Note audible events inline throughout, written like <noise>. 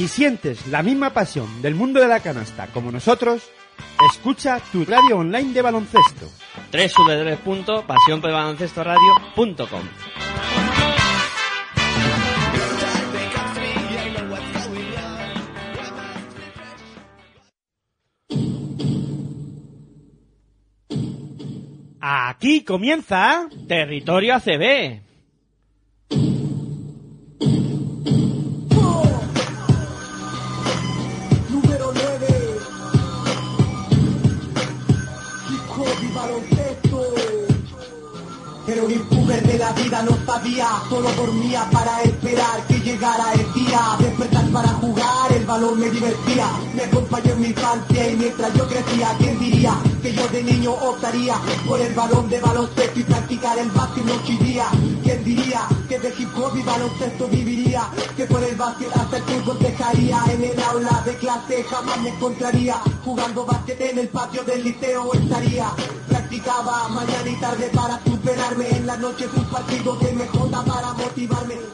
Si sientes la misma pasión del mundo de la canasta como nosotros, escucha tu radio online de baloncesto. www.pasionpelbaloncestoradio.com Aquí comienza Territorio ACB. La vida, no sabía, solo dormía para esperar que llegara el día. Despertar para jugar, el balón me divertía. Me acompañó en mi infancia y mientras yo crecía, ¿quién diría que yo de niño optaría por el balón de baloncesto y practicar el básquet noche y día? ¿Quién diría que de hip hop y baloncesto viviría? Que por el básquet hasta el fútbol dejaría en el aula de clase jamás me encontraría jugando básquet en el patio del liceo estaría practicaba mañana y tarde para superarme en las noches un partido de MJ para motivarme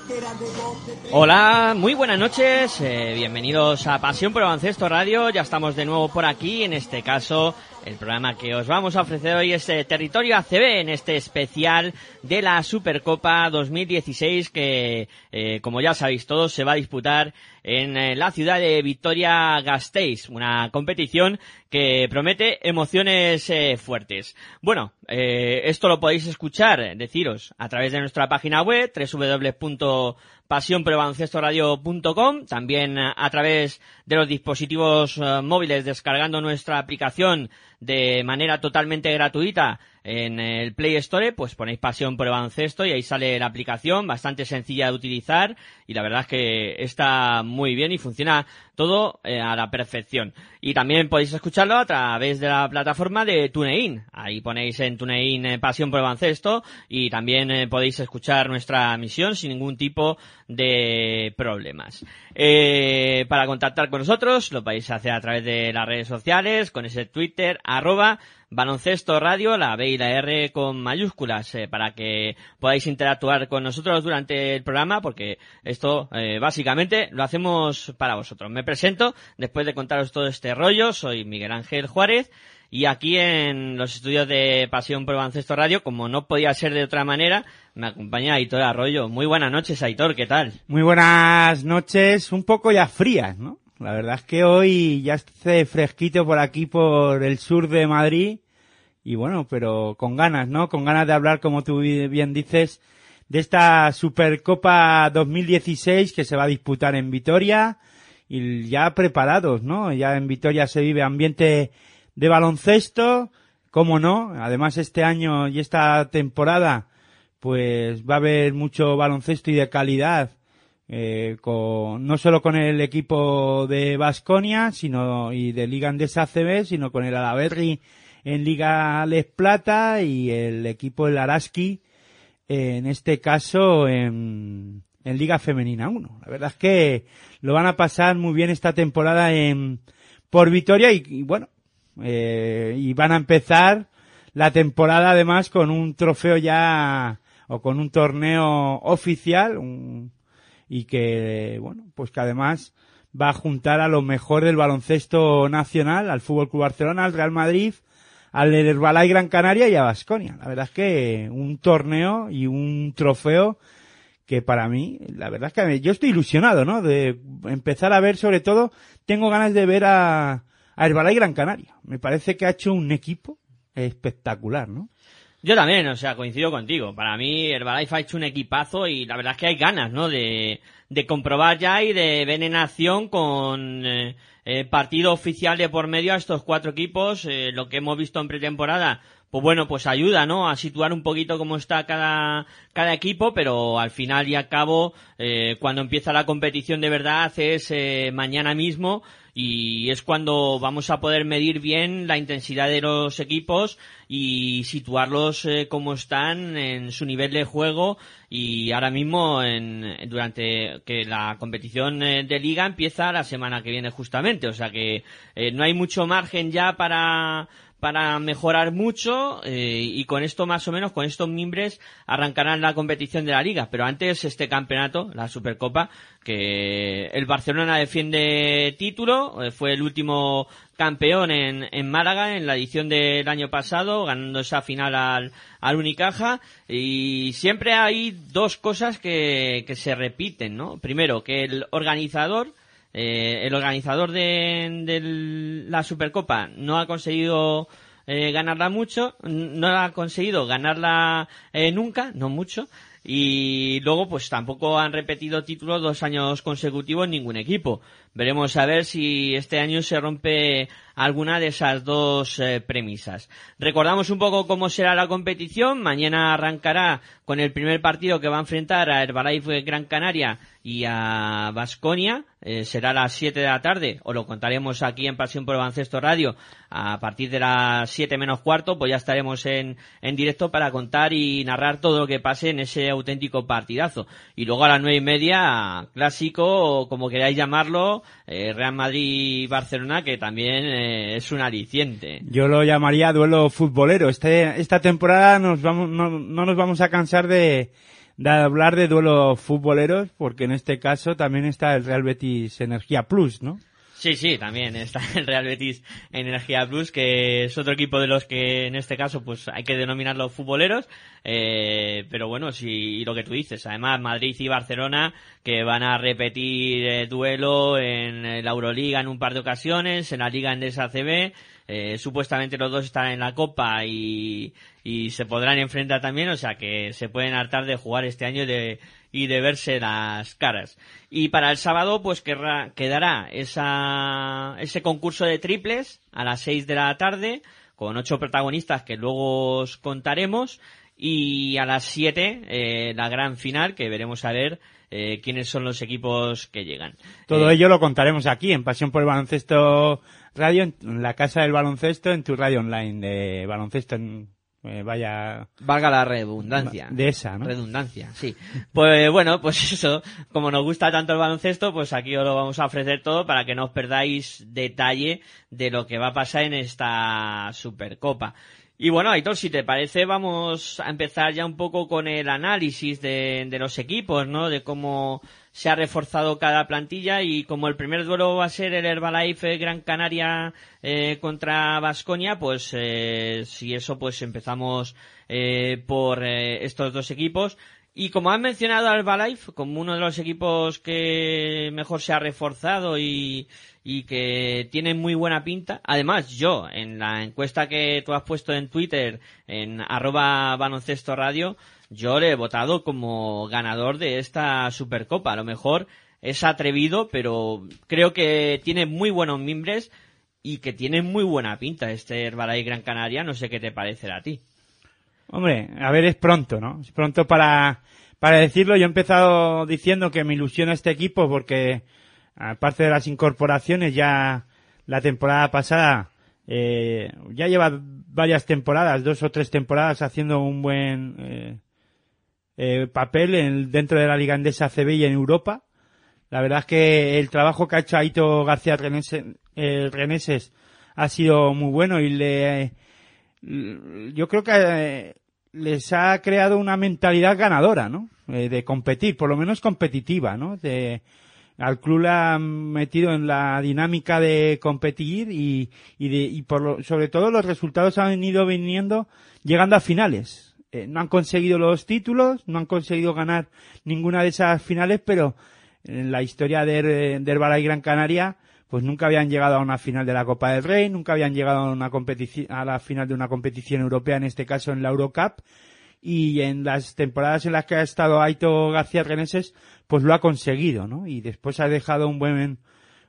Hola, muy buenas noches, eh, bienvenidos a Pasión por Baloncesto Radio, ya estamos de nuevo por aquí, en este caso el programa que os vamos a ofrecer hoy es eh, Territorio ACB en este especial de la Supercopa 2016 que, eh, como ya sabéis todos, se va a disputar en la ciudad de Victoria Gasteiz, una competición que promete emociones fuertes. Bueno, esto lo podéis escuchar, deciros, a través de nuestra página web, www.pasionprobaloncestoradio.com, también eh, a través de los dispositivos eh, móviles descargando nuestra aplicación de manera totalmente gratuita en el Play Store, pues ponéis pasión por el baloncesto y ahí sale la aplicación, bastante sencilla de utilizar y la verdad es que está muy bien y funciona todo eh, a la perfección. Y también podéis escucharlo a través de la plataforma de TuneIn. Ahí ponéis en TuneIn eh, pasión por el baloncesto y también eh, podéis escuchar nuestra emisión sin ningún tipo de problemas. Eh, para contactar con nosotros lo podéis hacer a través de las redes sociales, con ese Twitter, arroba baloncesto radio, la B y la R con mayúsculas, eh, para que podáis interactuar con nosotros durante el programa, porque esto eh, básicamente lo hacemos para vosotros. Me presento, después de contaros todo este rollo, soy Miguel Ángel Juárez, y aquí en los estudios de Pasión por Baloncesto Radio, como no podía ser de otra manera, me acompaña Aitor Arroyo. Muy buenas noches, Aitor, ¿qué tal? Muy buenas noches, un poco ya frías, ¿no? La verdad es que hoy ya hace fresquito por aquí, por el sur de Madrid, y bueno, pero con ganas, ¿no? Con ganas de hablar, como tú bien dices, de esta Supercopa 2016 que se va a disputar en Vitoria, y ya preparados, ¿no? Ya en Vitoria se vive ambiente de baloncesto, cómo no, además este año y esta temporada, pues va a haber mucho baloncesto y de calidad, eh, no solo con el equipo de Basconia, sino, y de Liga Andesa ACB, sino con el Alaberri en Liga Les Plata y el equipo del Araski, en este caso, en, Liga Femenina 1. La verdad es que lo van a pasar muy bien esta temporada en, por Vitoria y, y bueno, eh, y van a empezar la temporada además con un trofeo ya o con un torneo oficial un- y que bueno pues que además va a juntar a lo mejor del baloncesto nacional al Fútbol Club Barcelona al Real Madrid al Herbalife Gran Canaria y a Basconia la verdad es que un torneo y un trofeo que para mí, la verdad es que yo estoy ilusionado, ¿no? De empezar a ver, sobre todo, tengo ganas de ver a, a Herbalife Gran Canaria. Me parece que ha hecho un equipo espectacular, ¿no? Yo también, o sea, coincido contigo. Para mí, Herbalife ha hecho un equipazo y la verdad es que hay ganas, ¿no? De, de comprobar ya y de ver en acción con eh, eh, partido oficial de por medio a estos cuatro equipos. eh, lo que hemos visto en pretemporada, pues bueno, pues ayuda, ¿no? A situar un poquito cómo está cada, cada equipo, pero al final y al cabo, eh, cuando empieza la competición de verdad es eh, mañana mismo y es cuando vamos a poder medir bien la intensidad de los equipos y situarlos eh, como están en su nivel de juego y ahora mismo en, durante que la competición eh, de liga empieza la semana que viene justamente, o sea que eh, no hay mucho margen ya para para mejorar mucho eh, y con esto más o menos, con estos mimbres, arrancarán la competición de la liga. Pero antes este campeonato, la Supercopa, que el Barcelona defiende título, eh, fue el último campeón en, en Málaga en la edición del año pasado, ganando esa final al, al Unicaja. Y siempre hay dos cosas que, que se repiten, ¿no? Primero, que el organizador, eh, el organizador de, la Supercopa no ha conseguido eh, ganarla mucho, no ha conseguido ganarla eh, nunca, no mucho, y luego pues tampoco han repetido títulos dos años consecutivos ningún equipo. Veremos a ver si este año se rompe alguna de esas dos eh, premisas. Recordamos un poco cómo será la competición. Mañana arrancará con el primer partido que va a enfrentar a Herbalife Gran Canaria y a Basconia. Eh, será a las 7 de la tarde, o lo contaremos aquí en Pasión por Baloncesto Radio a partir de las 7 menos cuarto, pues ya estaremos en, en directo para contar y narrar todo lo que pase en ese auténtico partidazo. Y luego a las nueve y media, clásico, o como queráis llamarlo, eh, Real Madrid-Barcelona, que también eh, es un aliciente. Yo lo llamaría duelo futbolero. Este, esta temporada nos vamos, no, no nos vamos a cansar de, de hablar de duelos futboleros, porque en este caso también está el Real Betis Energía Plus, ¿no? Sí, sí, también está <laughs> el Real Betis Energía Plus, que es otro equipo de los que en este caso pues hay que denominarlos futboleros, eh, pero bueno, si lo que tú dices, además Madrid y Barcelona que van a repetir eh, duelo en la Euroliga en un par de ocasiones, en la Liga Endesa CB, eh, supuestamente los dos están en la Copa y, y se podrán enfrentar también, o sea que se pueden hartar de jugar este año de y de verse las caras. Y para el sábado, pues quedará esa, ese concurso de triples a las 6 de la tarde, con ocho protagonistas que luego os contaremos, y a las 7 eh, la gran final, que veremos a ver eh, quiénes son los equipos que llegan. Todo Eh, ello lo contaremos aquí en Pasión por el Baloncesto Radio, en la Casa del Baloncesto, en tu radio online de baloncesto en eh, vaya Valga la redundancia. de esa, ¿no? Redundancia, sí. Pues bueno, pues eso, como nos gusta tanto el baloncesto, pues aquí os lo vamos a ofrecer todo para que no os perdáis detalle de lo que va a pasar en esta Supercopa. Y bueno, Aitor, si te parece, vamos a empezar ya un poco con el análisis de, de los equipos, ¿no? De cómo se ha reforzado cada plantilla y como el primer duelo va a ser el Herbalife Gran Canaria eh, contra Vasconia, pues eh, si eso, pues empezamos eh, por eh, estos dos equipos. Y como han mencionado al Herbalife como uno de los equipos que mejor se ha reforzado y, y que tiene muy buena pinta, además yo, en la encuesta que tú has puesto en Twitter, en arroba baloncesto radio, yo le he votado como ganador de esta Supercopa. A lo mejor es atrevido, pero creo que tiene muy buenos mimbres y que tiene muy buena pinta este Herbalife Gran Canaria. No sé qué te parecerá a ti. Hombre, a ver, es pronto, ¿no? Es pronto para, para decirlo. Yo he empezado diciendo que me ilusiona este equipo porque, aparte de las incorporaciones, ya la temporada pasada, eh, ya lleva varias temporadas, dos o tres temporadas haciendo un buen eh, eh, papel en, dentro de la Liga Andesa CB y en Europa. La verdad es que el trabajo que ha hecho Aito García Reneses, eh, Reneses ha sido muy bueno y le, yo creo que eh, les ha creado una mentalidad ganadora, ¿no? Eh, de competir, por lo menos competitiva, ¿no? De, al club le han metido en la dinámica de competir y, y, de, y por lo, sobre todo los resultados han ido viniendo llegando a finales. Eh, no han conseguido los títulos, no han conseguido ganar ninguna de esas finales, pero en la historia de, de Herbalife Gran Canaria, pues nunca habían llegado a una final de la Copa del Rey, nunca habían llegado a una competición, a la final de una competición europea, en este caso en la Eurocup, y en las temporadas en las que ha estado Aito García Reneses, pues lo ha conseguido, ¿no? Y después ha dejado un buen,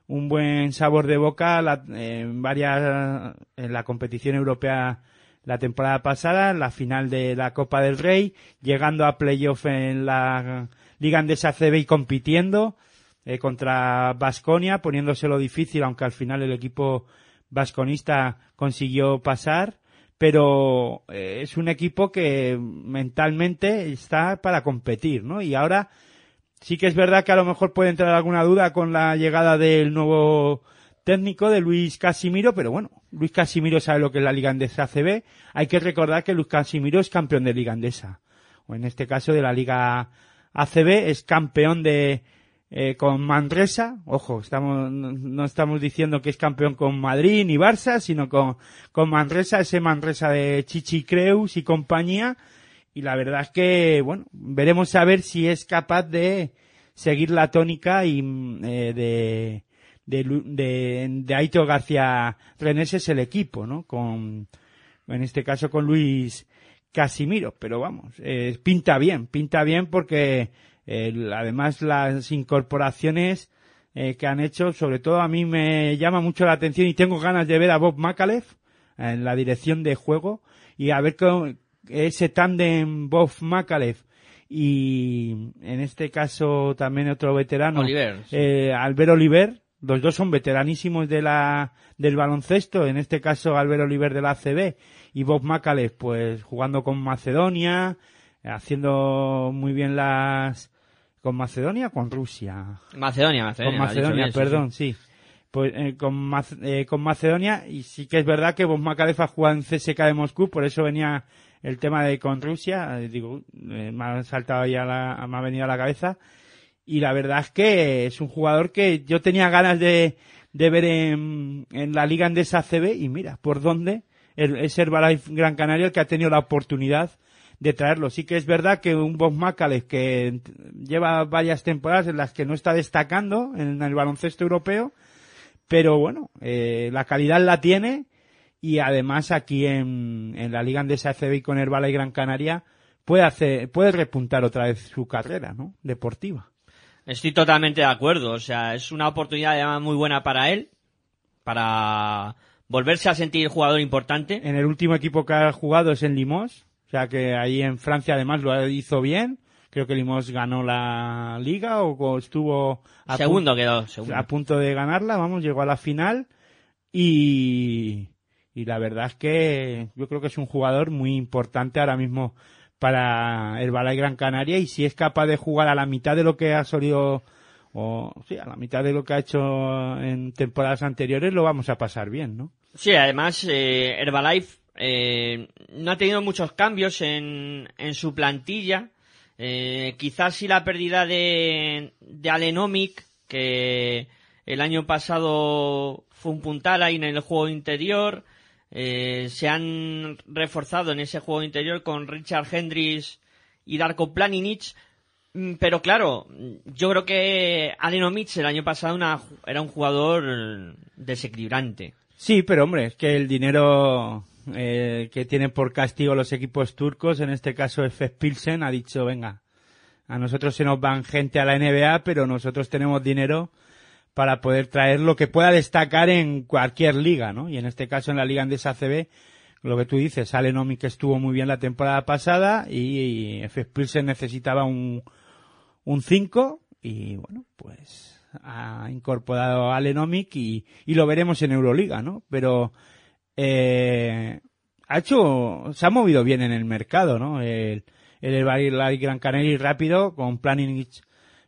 un buen sabor de boca la, en varias, en la competición europea la temporada pasada, la final de la Copa del Rey, llegando a playoff en la Liga Andesa CB y compitiendo, eh, contra Basconia, poniéndoselo difícil, aunque al final el equipo vasconista consiguió pasar. Pero eh, es un equipo que mentalmente está para competir, ¿no? Y ahora sí que es verdad que a lo mejor puede entrar alguna duda con la llegada del nuevo técnico de Luis Casimiro, pero bueno, Luis Casimiro sabe lo que es la Liga Andesa ACB. Hay que recordar que Luis Casimiro es campeón de Liga Andesa, o en este caso de la Liga ACB, es campeón de eh, con Manresa, ojo, estamos, no estamos diciendo que es campeón con Madrid ni Barça, sino con, con Manresa, ese Manresa de Chichi Creus y compañía, y la verdad es que, bueno, veremos a ver si es capaz de seguir la tónica y eh, de, de, de, de Aito García Renés es el equipo, ¿no? Con, en este caso con Luis Casimiro, pero vamos, eh, pinta bien, pinta bien porque además las incorporaciones eh, que han hecho, sobre todo a mí me llama mucho la atención y tengo ganas de ver a Bob Macalef en la dirección de juego y a ver con ese tándem Bob Macalef y en este caso también otro veterano, Oliver, eh, Albert Oliver, los dos son veteranísimos de la, del baloncesto, en este caso Albert Oliver de la ACB y Bob Macalef pues jugando con Macedonia, haciendo muy bien las, ¿Con Macedonia o con Rusia? Macedonia, Macedonia. Con Macedonia, perdón, sí. Pues eh, con, eh, con Macedonia, y sí que es verdad que Bob Macalef ha jugado en CSK de Moscú, por eso venía el tema de con Rusia, eh, digo, me ha saltado ya la, me ha venido a la cabeza, y la verdad es que es un jugador que yo tenía ganas de, de ver en, en la Liga Andesa CB, y mira, por dónde, es Herbalife Gran Canaria el que ha tenido la oportunidad de traerlo. Sí que es verdad que un Bob Macalef que lleva varias temporadas en las que no está destacando en el baloncesto europeo, pero bueno, eh, la calidad la tiene y además aquí en, en la Liga Andesa FB con Herbala y Gran Canaria puede hacer, puede repuntar otra vez su carrera, ¿no? Deportiva. Estoy totalmente de acuerdo, o sea, es una oportunidad muy buena para él, para volverse a sentir jugador importante. En el último equipo que ha jugado es en Limos, o sea que ahí en Francia además lo hizo bien. Creo que Limos ganó la liga o estuvo a segundo quedó a punto de ganarla. Vamos, llegó a la final y, y la verdad es que yo creo que es un jugador muy importante ahora mismo para el Balay Gran Canaria y si es capaz de jugar a la mitad de lo que ha solido o sí, a la mitad de lo que ha hecho en temporadas anteriores lo vamos a pasar bien, ¿no? Sí, además eh, Herbalife eh, no ha tenido muchos cambios en, en su plantilla. Eh, quizás sí la pérdida de, de Alenomic, que el año pasado fue un puntal ahí en el juego interior. Eh, se han reforzado en ese juego interior con Richard Hendricks y Darko Planinic. Mm, pero claro, yo creo que Alenomic el año pasado era un jugador desequilibrante. Sí, pero hombre, es que el dinero eh, que tienen por castigo los equipos turcos, en este caso Efes Pilsen, ha dicho, venga, a nosotros se nos van gente a la NBA, pero nosotros tenemos dinero para poder traer lo que pueda destacar en cualquier liga, ¿no? Y en este caso en la Liga Andesa CB, lo que tú dices, Alenomi que estuvo muy bien la temporada pasada y, Efes Pilsen necesitaba un, un 5 y bueno, pues ha incorporado a Alenomic y, y lo veremos en Euroliga, ¿no? Pero eh, ha hecho, se ha movido bien en el mercado, ¿no? El, el, Gran Canaria rápido con planning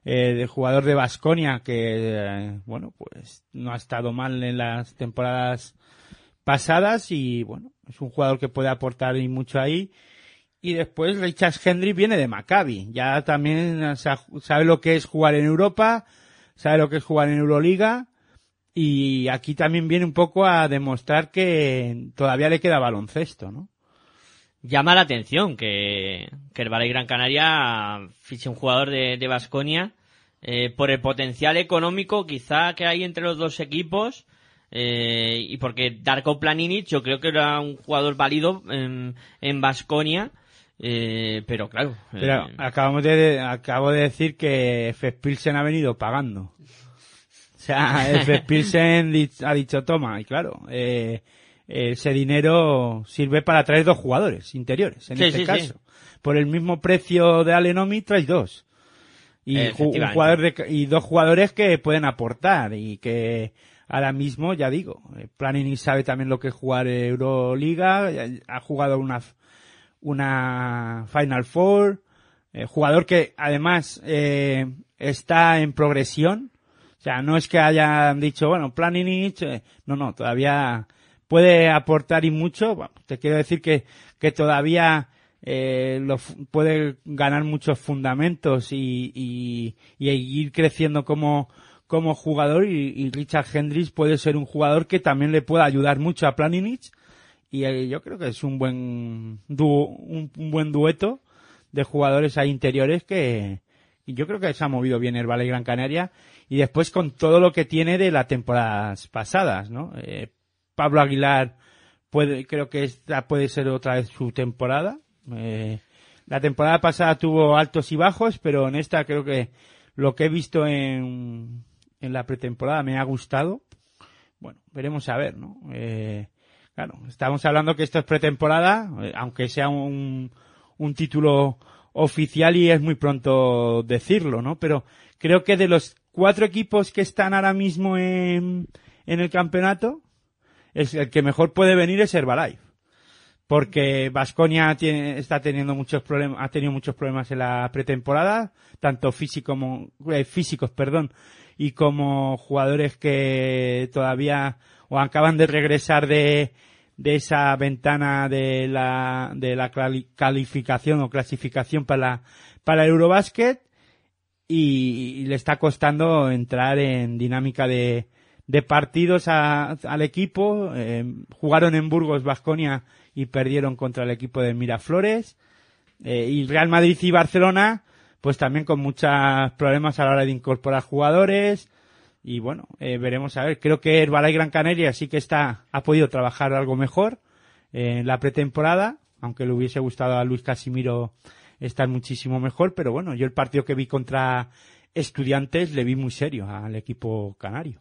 eh, de jugador de Basconia que, eh, bueno, pues no ha estado mal en las temporadas pasadas y, bueno, es un jugador que puede aportar y mucho ahí. Y después Richard Hendry viene de Maccabi. Ya también sabe lo que es jugar en Europa, sabe lo que es jugar en Euroliga y aquí también viene un poco a demostrar que todavía le queda baloncesto, ¿no? Llama la atención que, que el Valle Gran Canaria fiche un jugador de Basconia eh, por el potencial económico quizá que hay entre los dos equipos eh, y porque Darko Planinic yo creo que era un jugador válido en Basconia. Eh, pero claro. Pero acabamos de, acabo de decir que Fespilsen ha venido pagando. O sea, <laughs> el Pilsen ha dicho, toma, y claro, eh, ese dinero sirve para traer dos jugadores interiores, en este caso. Por el mismo precio de Alenomi traes dos. Y un jugador de- y dos jugadores que pueden aportar y que ahora mismo, ya digo, eh, Planini sabe también lo que es jugar Euroliga, ya- ha jugado una, una Final Four, eh, jugador que además eh, está en progresión, o sea, no es que hayan dicho, bueno, Planinic, eh, no, no, todavía puede aportar y mucho. Bueno, te quiero decir que, que todavía eh, lo puede ganar muchos fundamentos y, y, y ir creciendo como, como jugador y, Richard Hendricks puede ser un jugador que también le pueda ayudar mucho a Planinic y eh, yo creo que es un buen dúo, un, un buen dueto de jugadores ahí interiores que yo creo que se ha movido bien el Valle Gran Canaria y después con todo lo que tiene de las temporadas pasadas, ¿no? Eh, Pablo Aguilar puede, creo que esta puede ser otra vez su temporada. Eh, la temporada pasada tuvo altos y bajos, pero en esta creo que lo que he visto en, en la pretemporada me ha gustado. Bueno, veremos a ver, ¿no? Eh, claro, estamos hablando que esto es pretemporada, eh, aunque sea un, un título oficial y es muy pronto decirlo, ¿no? Pero creo que de los cuatro equipos que están ahora mismo en, en el campeonato, es el que mejor puede venir es Herbalife. Porque Vasconia está teniendo muchos problemas, ha tenido muchos problemas en la pretemporada, tanto físico como, eh, físicos, perdón, y como jugadores que todavía o acaban de regresar de, de esa ventana de la, de la cali- calificación o clasificación para, para el Eurobasket y le está costando entrar en dinámica de, de partidos a- al equipo. Eh, jugaron en Burgos, Vasconia y perdieron contra el equipo de Miraflores. Eh, y Real Madrid y Barcelona, pues también con muchos problemas a la hora de incorporar jugadores. Y bueno, eh, veremos a ver. Creo que Herbalife Gran Canaria sí que está, ha podido trabajar algo mejor en la pretemporada, aunque le hubiese gustado a Luis Casimiro estar muchísimo mejor, pero bueno, yo el partido que vi contra estudiantes le vi muy serio al equipo canario.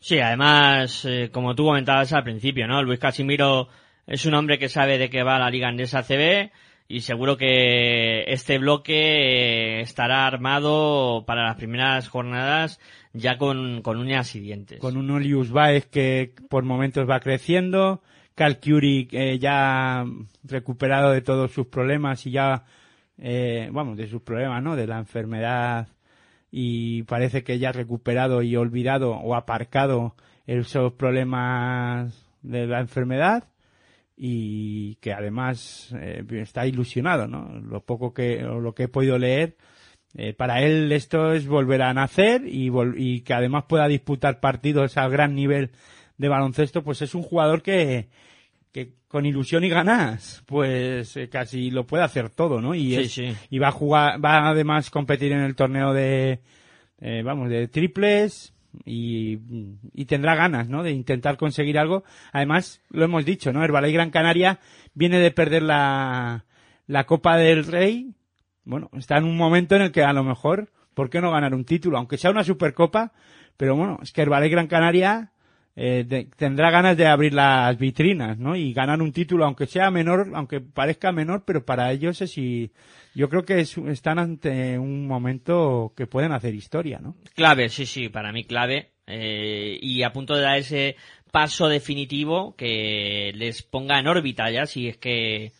Sí, además, eh, como tú comentabas al principio, ¿no? Luis Casimiro es un hombre que sabe de qué va la Liga Andesa CB y seguro que este bloque eh, estará armado para las primeras jornadas ya con, con uñas y dientes. Con un Olius Baez que por momentos va creciendo, Cal Curie eh, ya recuperado de todos sus problemas y ya, eh, vamos, de sus problemas, ¿no? De la enfermedad y parece que ya ha recuperado y olvidado o aparcado esos problemas de la enfermedad y que además eh, está ilusionado, ¿no? Lo poco que, o lo que he podido leer, eh, para él esto es volver a nacer y, vol- y que además pueda disputar partidos a gran nivel de baloncesto, pues es un jugador que, que con ilusión y ganas, pues eh, casi lo puede hacer todo, ¿no? Y, Sí, es- sí. y va a jugar, va a además competir en el torneo de, eh, vamos, de triples y, y tendrá ganas, ¿no? De intentar conseguir algo. Además, lo hemos dicho, ¿no? Herbalife Gran Canaria viene de perder la, la Copa del Rey. Bueno, está en un momento en el que a lo mejor, ¿por qué no ganar un título? Aunque sea una Supercopa, pero bueno, es que Herbalife Gran Canaria eh, de- tendrá ganas de abrir las vitrinas, ¿no? Y ganar un título, aunque sea menor, aunque parezca menor, pero para ellos es y yo creo que es- están ante un momento que pueden hacer historia, ¿no? Clave, sí, sí, para mí clave. eh, y a punto de dar ese paso definitivo que les ponga en órbita ya, si es que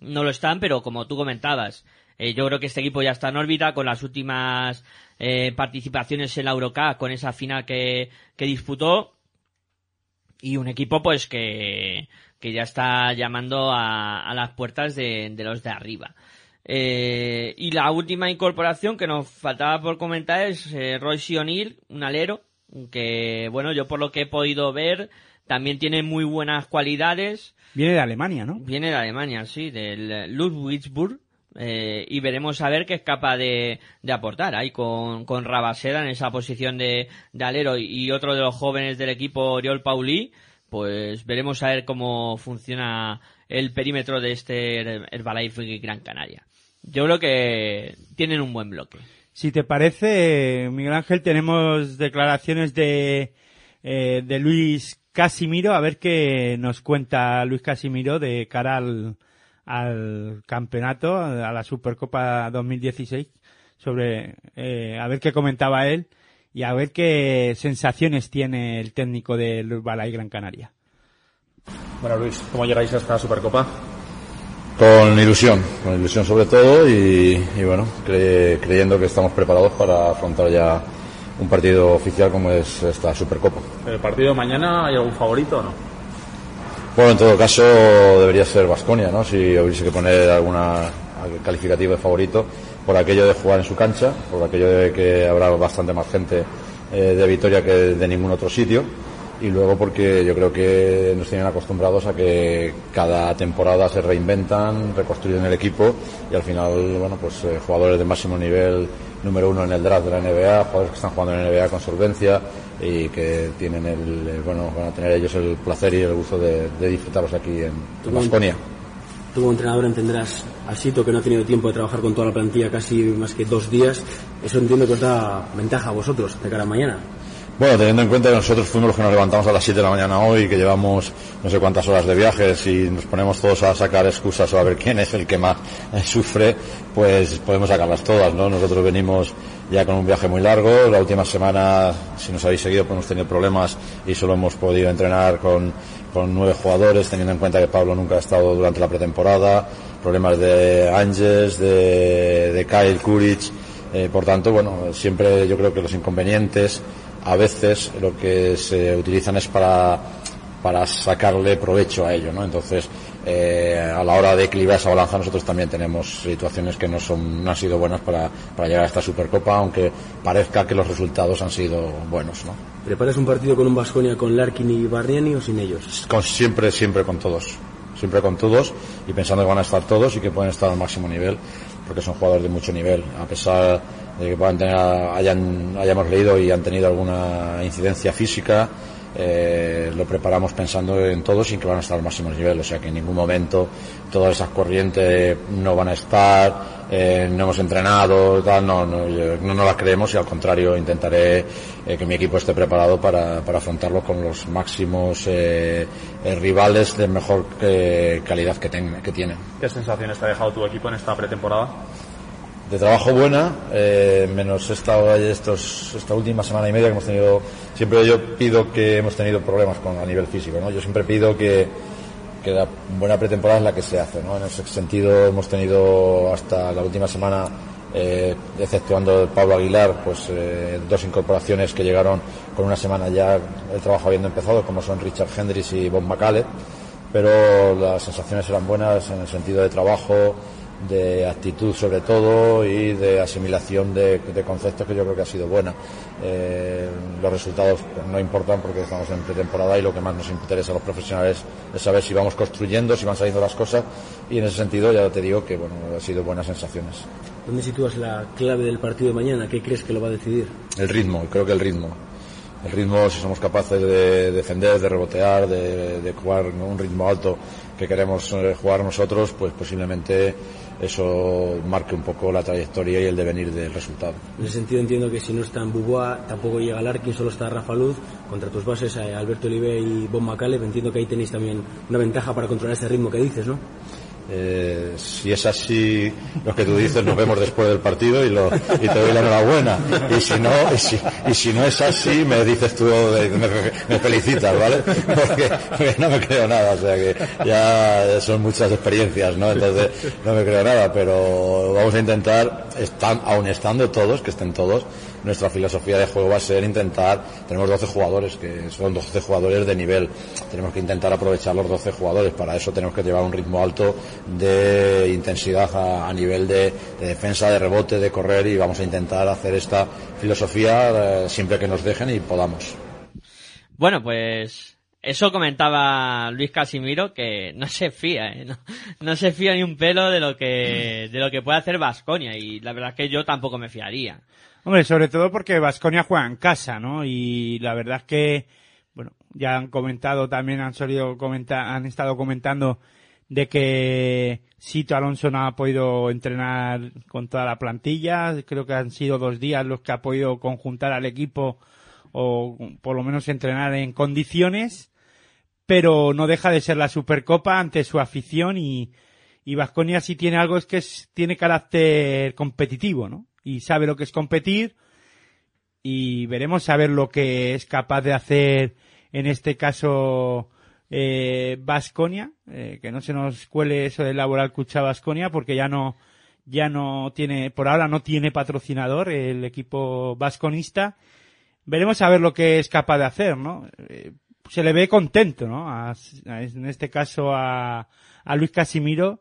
no lo están, pero como tú comentabas, eh, yo creo que este equipo ya está en órbita con las últimas eh, participaciones en la Eurocup, con esa final que, que disputó. Y un equipo pues que, que ya está llamando a, a las puertas de, de los de arriba. Eh, y la última incorporación que nos faltaba por comentar es eh, Royce O'Neill, un alero, que bueno, yo por lo que he podido ver, también tiene muy buenas cualidades. Viene de Alemania, ¿no? Viene de Alemania, sí, del Ludwigsburg. Eh, y veremos a ver qué es capaz de, de aportar ahí con, con Rabaseda en esa posición de, de alero y, otro de los jóvenes del equipo, Oriol Pauli. Pues veremos a ver cómo funciona el perímetro de este Her- Herbalife Gran Canaria. Yo creo que tienen un buen bloque. Si te parece, Miguel Ángel, tenemos declaraciones de, eh, de Luis Casimiro, a ver qué nos cuenta Luis Casimiro de cara al campeonato, a la Supercopa 2016. sobre eh, a ver qué comentaba él y a ver qué sensaciones tiene el técnico del Balay Gran Canaria. Bueno, Luis, ¿cómo llegáis a esta Supercopa? Con ilusión, con ilusión sobre todo y, y bueno, cre- creyendo que estamos preparados para afrontar ya un partido oficial como es esta Supercopa. ¿El partido de mañana hay algún favorito o no? Bueno, en todo caso debería ser Vasconia, ¿no? Si hubiese que poner alguna calificativo de favorito por aquello de jugar en su cancha, por aquello de que habrá bastante más gente eh, de Vitoria que de ningún otro sitio y luego porque yo creo que nos tienen acostumbrados a que cada temporada se reinventan, reconstruyen el equipo y al final, bueno, pues eh, jugadores de máximo nivel número uno en el draft de la NBA, jugadores que están jugando en la NBA con solvencia y que tienen el, bueno, van a tener ellos el placer y el gusto de, de disfrutarlos aquí en, Baskonia. Tú como entrenador entenderás al Sito que no ha tenido tiempo de trabajar con toda la plantilla casi más que dos días. Eso entiendo que os da ventaja a vosotros de cara a mañana. Bueno, teniendo en cuenta que nosotros fuimos los que nos levantamos a las 7 de la mañana hoy, que llevamos no sé cuántas horas de viajes y nos ponemos todos a sacar excusas o a ver quién es el que más <laughs> sufre, pues podemos sacarlas todas, ¿no? Nosotros venimos ya con un viaje muy largo. La última semana, si nos habéis seguido, pues hemos tenido problemas y solo hemos podido entrenar con, con nueve jugadores, teniendo en cuenta que Pablo nunca ha estado durante la pretemporada, problemas de Ángeles, de, de Kyle Kuric, eh, por tanto, bueno, siempre yo creo que los inconvenientes a veces lo que se utilizan es para, para sacarle provecho a ello, ¿no? Entonces, eh, a la hora de equilibrar esa balanza nosotros también tenemos situaciones que no son no han sido buenas para, para llegar a esta Supercopa, aunque parezca que los resultados han sido buenos, ¿no? ¿Preparas un partido con un Vasconia con Larkin y Barniani o sin ellos? Con, siempre, siempre con todos. Siempre con todos y pensando que van a estar todos y que pueden estar al máximo nivel, porque son jugadores de mucho nivel. A pesar de que puedan tener, hayan, hayamos leído y han tenido alguna incidencia física, eh, lo preparamos pensando en todos y que van a estar al máximo nivel. O sea que en ningún momento todas esas corrientes no van a estar, eh, no hemos entrenado, tal, no, no, no nos las creemos y al contrario intentaré eh, que mi equipo esté preparado para, para afrontarlo con los máximos eh, eh, rivales de mejor eh, calidad que, ten- que tienen. ¿Qué sensaciones te ha dejado tu equipo en esta pretemporada? De trabajo buena, eh, menos esta, estos, esta última semana y media que hemos tenido, siempre yo pido que hemos tenido problemas con, a nivel físico, ¿no? Yo siempre pido que, que la buena pretemporada es la que se hace, ¿no? En ese sentido hemos tenido hasta la última semana, eh, exceptuando Pablo Aguilar, pues eh, dos incorporaciones que llegaron con una semana ya el trabajo habiendo empezado, como son Richard Hendricks y Bob McCaleb, pero las sensaciones eran buenas en el sentido de trabajo, de actitud sobre todo y de asimilación de, de conceptos que yo creo que ha sido buena. Eh, los resultados pues, no importan porque estamos en pretemporada y lo que más nos interesa a los profesionales es saber si vamos construyendo, si van saliendo las cosas y en ese sentido ya te digo que bueno, ha sido buenas sensaciones. ¿Dónde sitúas la clave del partido de mañana? ¿Qué crees que lo va a decidir? El ritmo, creo que el ritmo. El ritmo, si somos capaces de defender, de rebotear, de, de jugar un ritmo alto que queremos eh, jugar nosotros, pues posiblemente eso marque un poco la trayectoria y el devenir del resultado. En ese sentido entiendo que si no está en Buboa, tampoco llega Larkin, solo está Rafa Luz. Contra tus bases, eh, Alberto Olive y Bob McCaleb, entiendo que ahí tenéis también una ventaja para controlar ese ritmo que dices, ¿no? Eh, si es así lo que tú dices, nos vemos después del partido y, lo, y te doy la enhorabuena. Y si no, y si, no es así, me dices tú, me, me felicitas, ¿vale? Porque no me creo nada, o sea que ya son muchas experiencias, ¿no? Entonces no me creo nada, pero vamos a intentar, están, aun estando todos, que estén todos, nuestra filosofía de juego va a ser intentar, tenemos 12 jugadores, que son 12 jugadores de nivel, tenemos que intentar aprovechar los 12 jugadores, para eso tenemos que llevar un ritmo alto de intensidad a, a nivel de, de defensa, de rebote, de correr y vamos a intentar hacer esta filosofía eh, siempre que nos dejen y podamos. Bueno, pues eso comentaba Luis Casimiro que no se fía, ¿eh? no, no se fía ni un pelo de lo que de lo que puede hacer Vasconia y la verdad es que yo tampoco me fiaría. Hombre, sobre todo porque Vasconia juega en casa, ¿no? Y la verdad es que, bueno, ya han comentado también, han solido comentar, han estado comentando de que Sito Alonso no ha podido entrenar con toda la plantilla. Creo que han sido dos días los que ha podido conjuntar al equipo o por lo menos entrenar en condiciones. Pero no deja de ser la Supercopa ante su afición y, y Vasconia si tiene algo es que es- tiene carácter competitivo, ¿no? Y sabe lo que es competir y veremos a ver lo que es capaz de hacer en este caso Vasconia, eh, que no se nos cuele eso de laboral Cucha Vasconia porque ya no ya no tiene por ahora no tiene patrocinador el equipo vasconista. Veremos a ver lo que es capaz de hacer, ¿no? Eh, se le ve contento, ¿no? en este caso a, a Luis Casimiro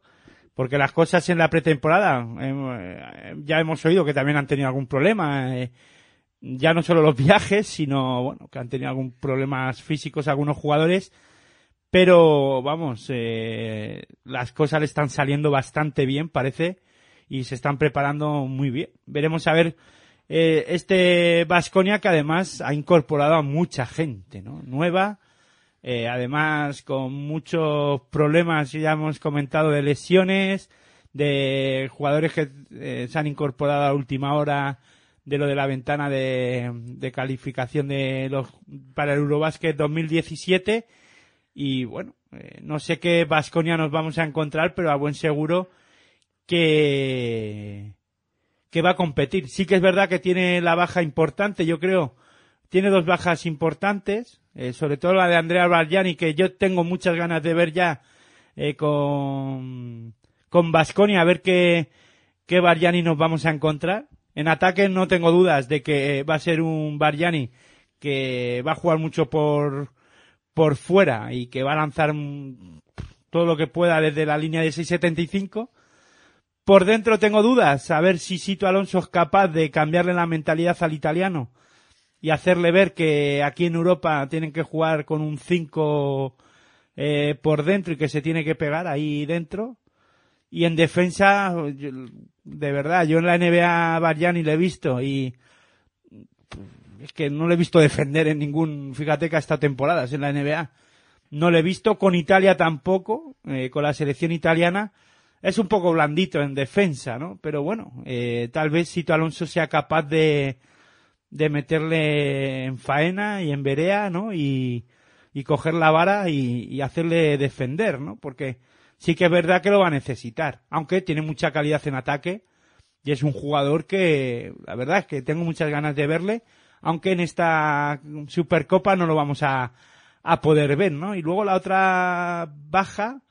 porque las cosas en la pretemporada eh, ya hemos oído que también han tenido algún problema ya no solo los viajes, sino bueno, que han tenido algún problemas físicos algunos jugadores, pero vamos, eh, las cosas le están saliendo bastante bien, parece, y se están preparando muy bien. Veremos a ver eh, este Vasconia que además ha incorporado a mucha gente, ¿no? Nueva, eh, además con muchos problemas, ya hemos comentado, de lesiones, de jugadores que eh, se han incorporado a última hora de lo de la ventana de, calificación de los para el Eurobasket 2017 y bueno eh, no sé qué Vasconia nos vamos a encontrar pero a buen seguro que que va a competir. Sí que es verdad que tiene la baja importante yo creo tiene dos bajas importantes eh, sobre todo la de Andrea Bargiani que yo tengo muchas ganas de ver ya eh, con con Vasconia a ver qué qué Bargiani nos vamos a encontrar en ataque no tengo dudas de que va a ser un Barjani que va a jugar mucho por, por fuera y que va a lanzar todo lo que pueda desde la línea de 6.75. Por dentro tengo dudas, a ver si Sito Alonso es capaz de cambiarle la mentalidad al italiano y hacerle ver que aquí en Europa tienen que jugar con un 5 eh, por dentro y que se tiene que pegar ahí dentro. Y en defensa, de verdad, yo en la NBA Barjani le he visto y es que no le he visto defender en ningún, fíjate que hasta temporadas en la NBA. No le he visto con Italia tampoco, eh, con la selección italiana. Es un poco blandito en defensa, ¿no? Pero bueno, eh, tal vez Sito Alonso sea capaz de, de meterle en faena y en verea, ¿no? Y, y coger la vara y, hacerle defender, ¿no? Porque sí que es verdad que lo va a necesitar, aunque tiene mucha calidad en ataque y es un jugador que la verdad es que tengo muchas ganas de verle, aunque en esta Supercopa no lo vamos a, a poder ver, ¿no? Y luego la otra baja,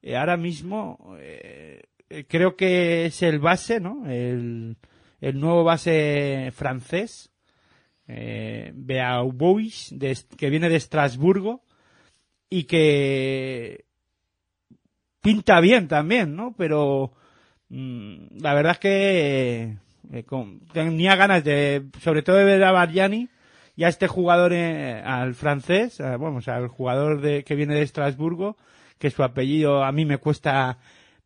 eh, ahora mismo eh, creo que es el base, ¿no? El, el nuevo base francés, eh, Beaubois, que viene de Estrasburgo y que pinta bien también, ¿no? Pero mm, la verdad es que eh, tenía ganas de, sobre todo de ver a Bargiani y a este jugador, eh, al francés, vamos, al jugador de, que viene de Estrasburgo, que su apellido a mí me cuesta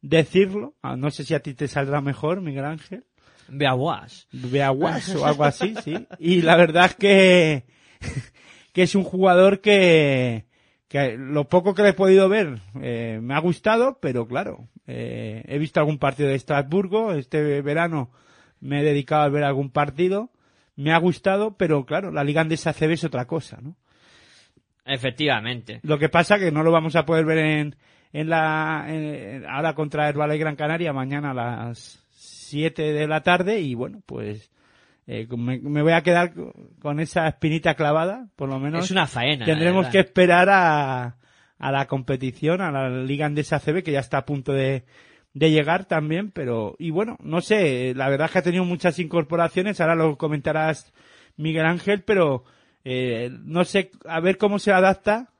decirlo, no sé si a ti te saldrá mejor, Miguel Ángel. Beaguas. Beaguas o algo así, sí. Y la verdad es que, <laughs> que es un jugador que, que lo poco que le he podido ver eh, me ha gustado, pero claro, eh, he visto algún partido de Estrasburgo, este verano me he dedicado a ver algún partido, me ha gustado, pero claro, la Liga Andesa CB es otra cosa, ¿no? Efectivamente. Lo que pasa que no lo vamos a poder ver en, en la, ahora contra el Valle Gran Canaria mañana a las 7 de la tarde y bueno, pues eh, me, voy a quedar con esa espinita clavada, por lo menos. Es una faena. Tendremos que esperar a, a la competición, a la Liga Andesa CB, que ya está a punto de, de llegar también, pero, y bueno, no sé, la verdad es que ha tenido muchas incorporaciones, ahora lo comentarás Miguel Ángel, pero, eh, no sé, a ver cómo se adapta,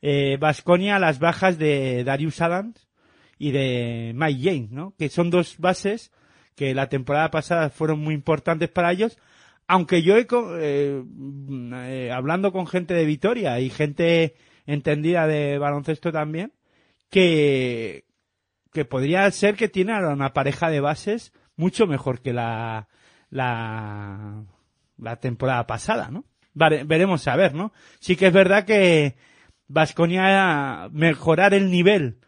eh, Vasconia a las bajas de Darius Adams y de Mike James, ¿no? Que son dos bases que la temporada pasada fueron muy importantes para ellos, aunque yo he, eh, eh, hablando con gente de Vitoria y gente entendida de baloncesto también, que, que podría ser que tiene una pareja de bases mucho mejor que la, la, la temporada pasada, ¿no? veremos a ver, ¿no? Sí que es verdad que Vasconia mejorar el nivel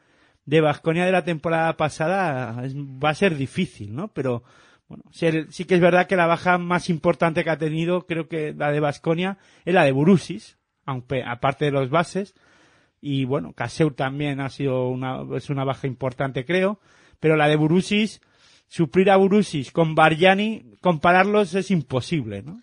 de Vasconia de la temporada pasada va a ser difícil, ¿no? Pero bueno, sí, que es verdad que la baja más importante que ha tenido, creo que la de Vasconia, es la de Burusis, aunque aparte de los bases. Y bueno, Caseu también ha sido una, es una baja importante, creo. Pero la de Burusis suplir a Burusis con Barjani, compararlos es imposible, ¿no?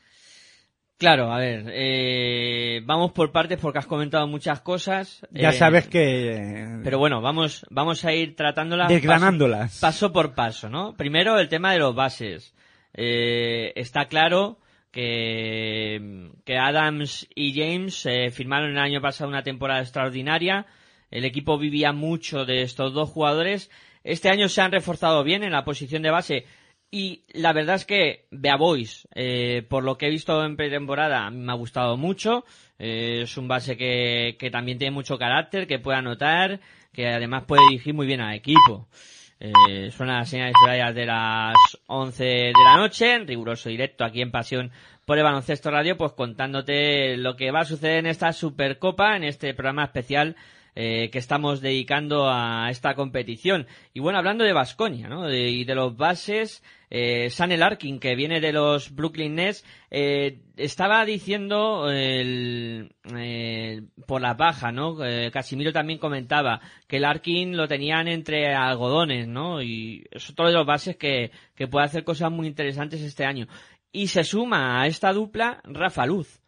Claro, a ver, eh, vamos por partes porque has comentado muchas cosas. Ya eh, sabes que... Pero bueno, vamos, vamos a ir tratándolas. Desgranándolas. Paso, paso por paso, ¿no? Primero, el tema de los bases. Eh, está claro que, que Adams y James eh, firmaron el año pasado una temporada extraordinaria. El equipo vivía mucho de estos dos jugadores. Este año se han reforzado bien en la posición de base. Y la verdad es que Bea Boys, eh, por lo que he visto en pretemporada, me ha gustado mucho. Eh, es un base que, que también tiene mucho carácter, que puede anotar, que además puede dirigir muy bien al equipo. Eh, suena las señales de las 11 de la noche, en riguroso directo aquí en Pasión por el Baloncesto Radio, pues contándote lo que va a suceder en esta Supercopa, en este programa especial eh, que estamos dedicando a esta competición. Y bueno, hablando de Vasconia, ¿no? Y de los bases, eh, Sanel Arkin, que viene de los Brooklyn Nets, eh, estaba diciendo el, eh, por la baja, ¿no? Eh, Casimiro también comentaba que el Arkin lo tenían entre algodones, ¿no? Y es otro de los bases que, que puede hacer cosas muy interesantes este año. Y se suma a esta dupla Rafa Luz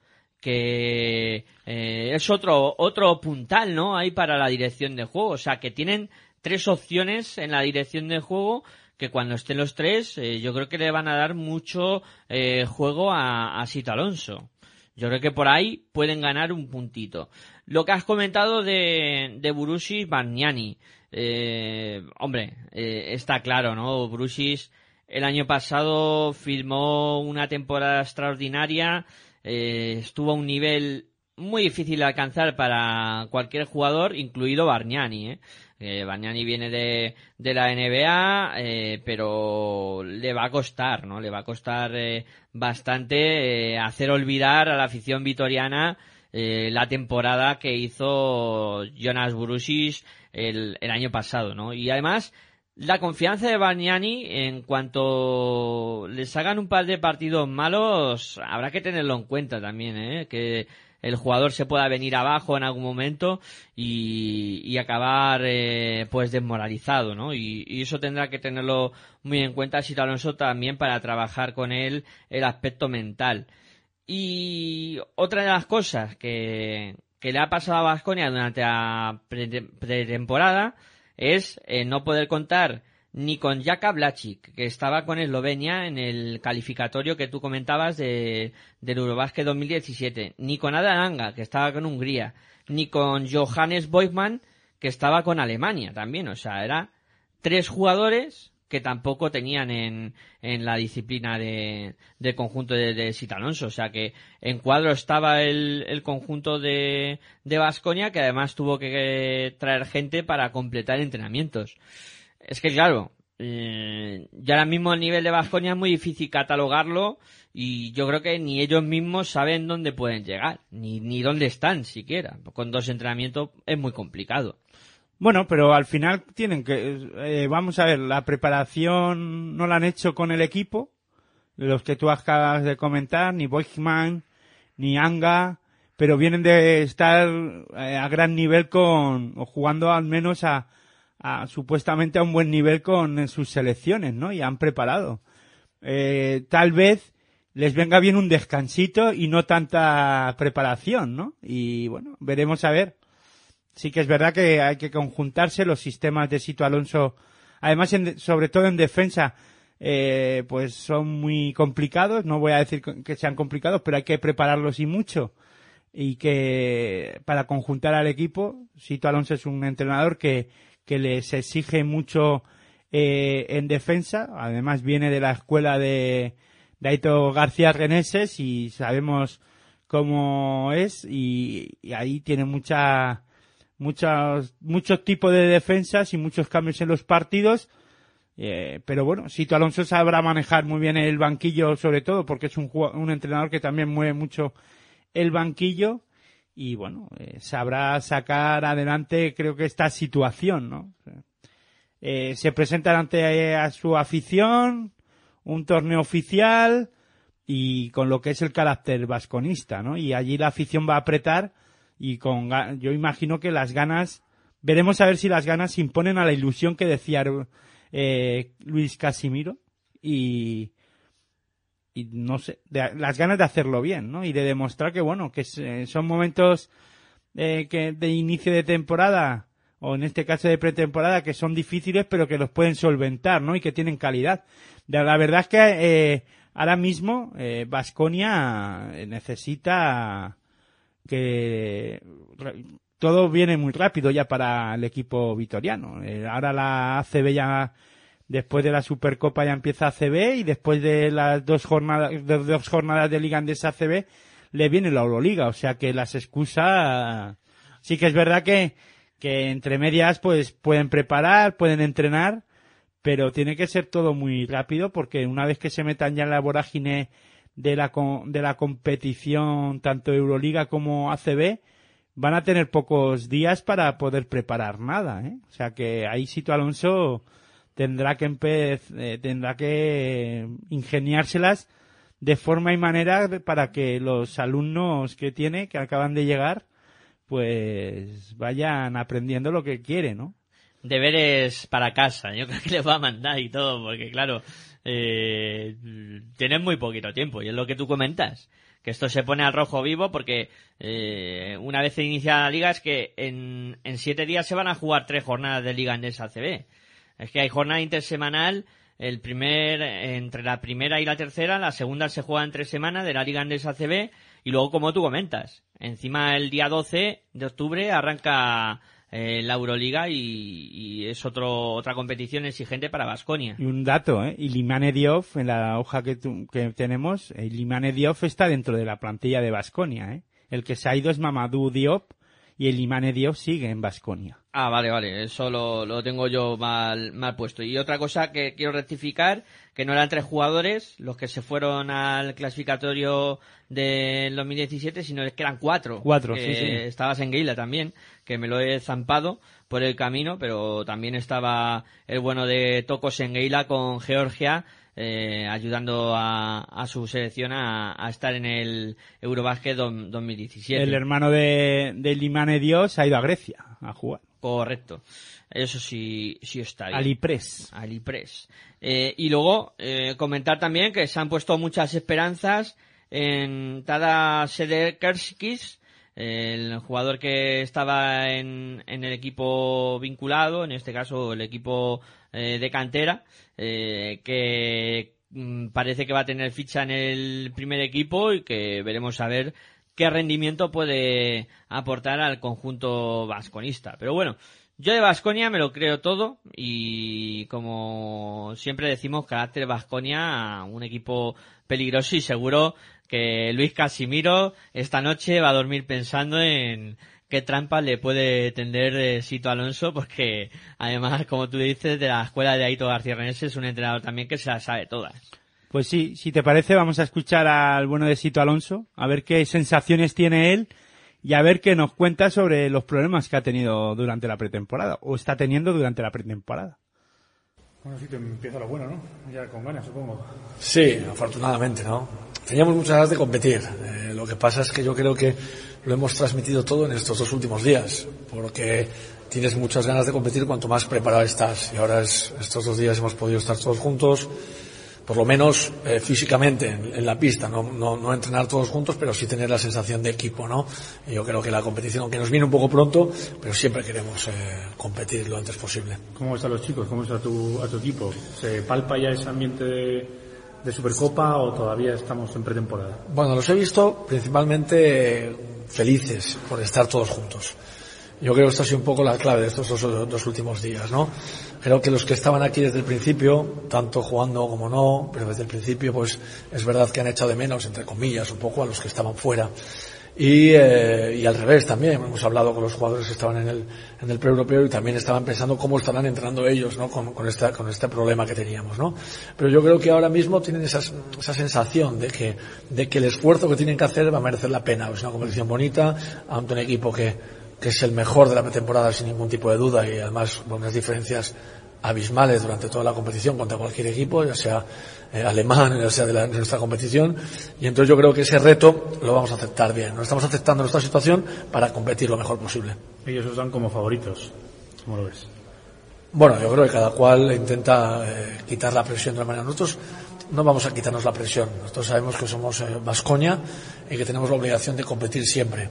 que eh, es otro otro puntal, ¿no? Hay para la dirección de juego, o sea que tienen tres opciones en la dirección de juego que cuando estén los tres, eh, yo creo que le van a dar mucho eh, juego a, a Sito Alonso. Yo creo que por ahí pueden ganar un puntito. Lo que has comentado de, de Burusis Bargnani, eh, hombre, está claro, ¿no? Burusis el año pasado firmó una temporada extraordinaria, eh, estuvo a un nivel muy difícil de alcanzar para cualquier jugador, incluido Bargnani, ¿eh? Eh, viene de, de la NBA, eh, pero le va a costar, ¿no? Le va a costar eh, bastante hacer olvidar a la afición vitoriana la temporada que hizo Jonas Burusis el, el año pasado, ¿no? Y además, la confianza de Bargnani, en cuanto les hagan un par de partidos malos, habrá que tenerlo en cuenta también, ¿eh? Que el jugador se pueda venir abajo en algún momento y, acabar eh, pues desmoralizado, ¿no? Y, eso tendrá que tenerlo muy en cuenta Sito Alonso también para trabajar con él el aspecto mental. Y otra de las cosas que, le ha pasado a Vasconia durante la pre- pretemporada es eh, no poder contar ni con Jaka Blačić, que estaba con Eslovenia en el calificatorio que tú comentabas de, del Eurobasket 2017, ni con Anga, que estaba con Hungría, ni con Johannes Boykman, que estaba con Alemania también. O sea, era tres jugadores que tampoco tenían en, en la disciplina de, del conjunto de, de Sito Alonso. O sea que en cuadro estaba el, el conjunto de, de Vasconia, que además tuvo que traer gente para completar entrenamientos. Es que claro, eh, ya ahora mismo el nivel de Vasconia es muy difícil catalogarlo y yo creo que ni ellos mismos saben dónde pueden llegar, ni, ni dónde están siquiera. Con dos entrenamientos es muy complicado. Bueno, pero al final tienen que, eh, vamos a ver, la preparación no la han hecho con el equipo, los que tú acabas de comentar, ni Boigman, ni Anga, pero vienen de estar eh, a gran nivel con, o jugando al menos a, a supuestamente a un buen nivel con sus selecciones, ¿no? Y han preparado. Eh, tal vez les venga bien un descansito y no tanta preparación, ¿no? Y bueno, veremos a ver. Sí que es verdad que hay que conjuntarse los sistemas de Sito Alonso, además en- sobre todo en defensa, eh, pues son muy complicados. No voy a decir que sean complicados, pero hay que prepararlos y mucho. Y que para conjuntar al equipo, Sito Alonso es un entrenador que, que les exige mucho eh, en defensa. Además viene de la escuela de Daito García Reneses y sabemos cómo es y ahí tiene mucha muchos muchos tipos de defensas y muchos cambios en los partidos. Eh, pero bueno Sito Alonso sabrá manejar muy bien el banquillo sobre todo porque es un un entrenador que también mueve mucho el banquillo. Y bueno eh, sabrá sacar adelante creo que esta situación no Eh, se presenta ante a su afición un torneo oficial y con lo que es el carácter vasconista, ¿no? Y allí la afición va a apretar y con yo imagino que las ganas veremos a ver si las ganas imponen a la ilusión que decía eh, Luis Casimiro y, y no sé, las ganas de hacerlo bien, ¿no? Y de demostrar que, bueno, que eh, son momentos eh, que de inicio de temporada o en este caso de pretemporada que son difíciles pero que los pueden solventar, ¿no? Y que tienen calidad. La verdad es que eh, ahora mismo Vasconia necesita que todo viene muy rápido ya para el equipo vitoriano. Eh, ahora la ACB ya después de la Supercopa ya empieza ACB y después de las dos jornadas de dos jornadas de Liga Andesa ACB le viene la Euroliga, o sea que las excusas sí que es verdad que que entre medias pues pueden preparar, pueden entrenar, pero tiene que ser todo muy rápido porque una vez que se metan ya en la vorágine de la de la competición tanto Euroliga como ACB van a tener pocos días para poder preparar nada, ¿eh? O sea que ahí Sito Alonso tendrá que eh, tendrá que ingeniárselas de forma y manera para que los alumnos que tiene que acaban de llegar pues vayan aprendiendo lo que quiere, ¿no? deberes para casa. Yo creo que les va a mandar y todo, porque claro, eh, tienen muy poquito tiempo y es lo que tú comentas. Que esto se pone al rojo vivo porque eh, una vez iniciada la liga es que en, en siete días se van a jugar tres jornadas de liga en esa CB. Es que hay jornada intersemanal, el primer, entre la primera y la tercera, la segunda se juega en tres semanas de la Liga Andesa CB y luego como tú comentas, encima el día 12 de octubre arranca eh, la Euroliga y, y es otro, otra competición exigente para Vasconia. Y un dato, ¿eh? Ilimane Diop, en la hoja que, tu- que tenemos, Ilimane Diop está dentro de la plantilla de Basconia, ¿eh? El que se ha ido es Mamadou Diop y el Ilimane Diop sigue en Basconia. Ah, vale, vale, eso lo, lo tengo yo mal, mal puesto. Y otra cosa que quiero rectificar, que no eran tres jugadores los que se fueron al clasificatorio del 2017, sino que eran cuatro. Cuatro, Que sí, sí. Estaba Senguila también, que me lo he zampado por el camino, pero también estaba el bueno de Toko Senguila con Georgia, eh, ayudando a, a su selección a, a estar en el Eurobasket dom- 2017. El hermano de, Diop se ha ido a Grecia a jugar. Correcto. Eso sí, sí está bien. Alipres. Alipress. Eh, y luego eh, comentar también que se han puesto muchas esperanzas en Tada Sederkerskis, el jugador que estaba en, en el equipo vinculado, en este caso el equipo eh, de cantera, eh, que mm, parece que va a tener ficha en el primer equipo y que veremos a ver qué rendimiento puede aportar al conjunto vasconista. Pero bueno, yo de Vasconia me lo creo todo y como siempre decimos, carácter Vasconia, un equipo peligroso y seguro que Luis Casimiro esta noche va a dormir pensando en qué trampa le puede tender eh, Sito Alonso porque además, como tú dices, de la escuela de Aito García es un entrenador también que se las sabe todas. Pues sí, si te parece, vamos a escuchar al bueno de Sito Alonso, a ver qué sensaciones tiene él y a ver qué nos cuenta sobre los problemas que ha tenido durante la pretemporada, o está teniendo durante la pretemporada. Bueno, sí, te empieza lo bueno, ¿no? Ya con ganas, supongo. Sí, afortunadamente, ¿no? Teníamos muchas ganas de competir. Eh, lo que pasa es que yo creo que lo hemos transmitido todo en estos dos últimos días, porque tienes muchas ganas de competir cuanto más preparado estás. Y ahora es- estos dos días hemos podido estar todos juntos, por lo menos eh, físicamente en, la pista, no, no, no entrenar todos juntos, pero sí tener la sensación de equipo, ¿no? Y yo creo que la competición, aunque nos viene un poco pronto, pero siempre queremos eh, competir lo antes posible. ¿Cómo están los chicos? ¿Cómo está tu, a tu equipo? ¿Se palpa ya ese ambiente de, de Supercopa o todavía estamos en pretemporada? Bueno, los he visto principalmente felices por estar todos juntos. Yo creo que esta ha sido un poco la clave de estos dos, últimos días, ¿no? Creo que los que estaban aquí desde el principio, tanto jugando como no, pero desde el principio, pues es verdad que han echado de menos, entre comillas, un poco a los que estaban fuera. Y, eh, y al revés también, hemos hablado con los jugadores que estaban en el, en el pre-europeo y también estaban pensando cómo estarán entrando ellos, ¿no? Con, con, esta, con este problema que teníamos, ¿no? Pero yo creo que ahora mismo tienen esas, esa sensación de que, de que el esfuerzo que tienen que hacer va a merecer la pena. Es una competición bonita, ante un equipo que, que es el mejor de la pretemporada sin ningún tipo de duda y además con unas diferencias abismales durante toda la competición contra cualquier equipo, ya sea eh, alemán, ya sea de, la, de, nuestra competición. Y entonces yo creo que ese reto lo vamos a aceptar bien. Nos estamos aceptando nuestra situación para competir lo mejor posible. Ellos os dan como favoritos. ¿Cómo lo ves? Bueno, yo creo que cada cual intenta eh, quitar la presión de la manera. Nosotros no vamos a quitarnos la presión. Nosotros sabemos que somos Vascoña y que tenemos la obligación de competir siempre.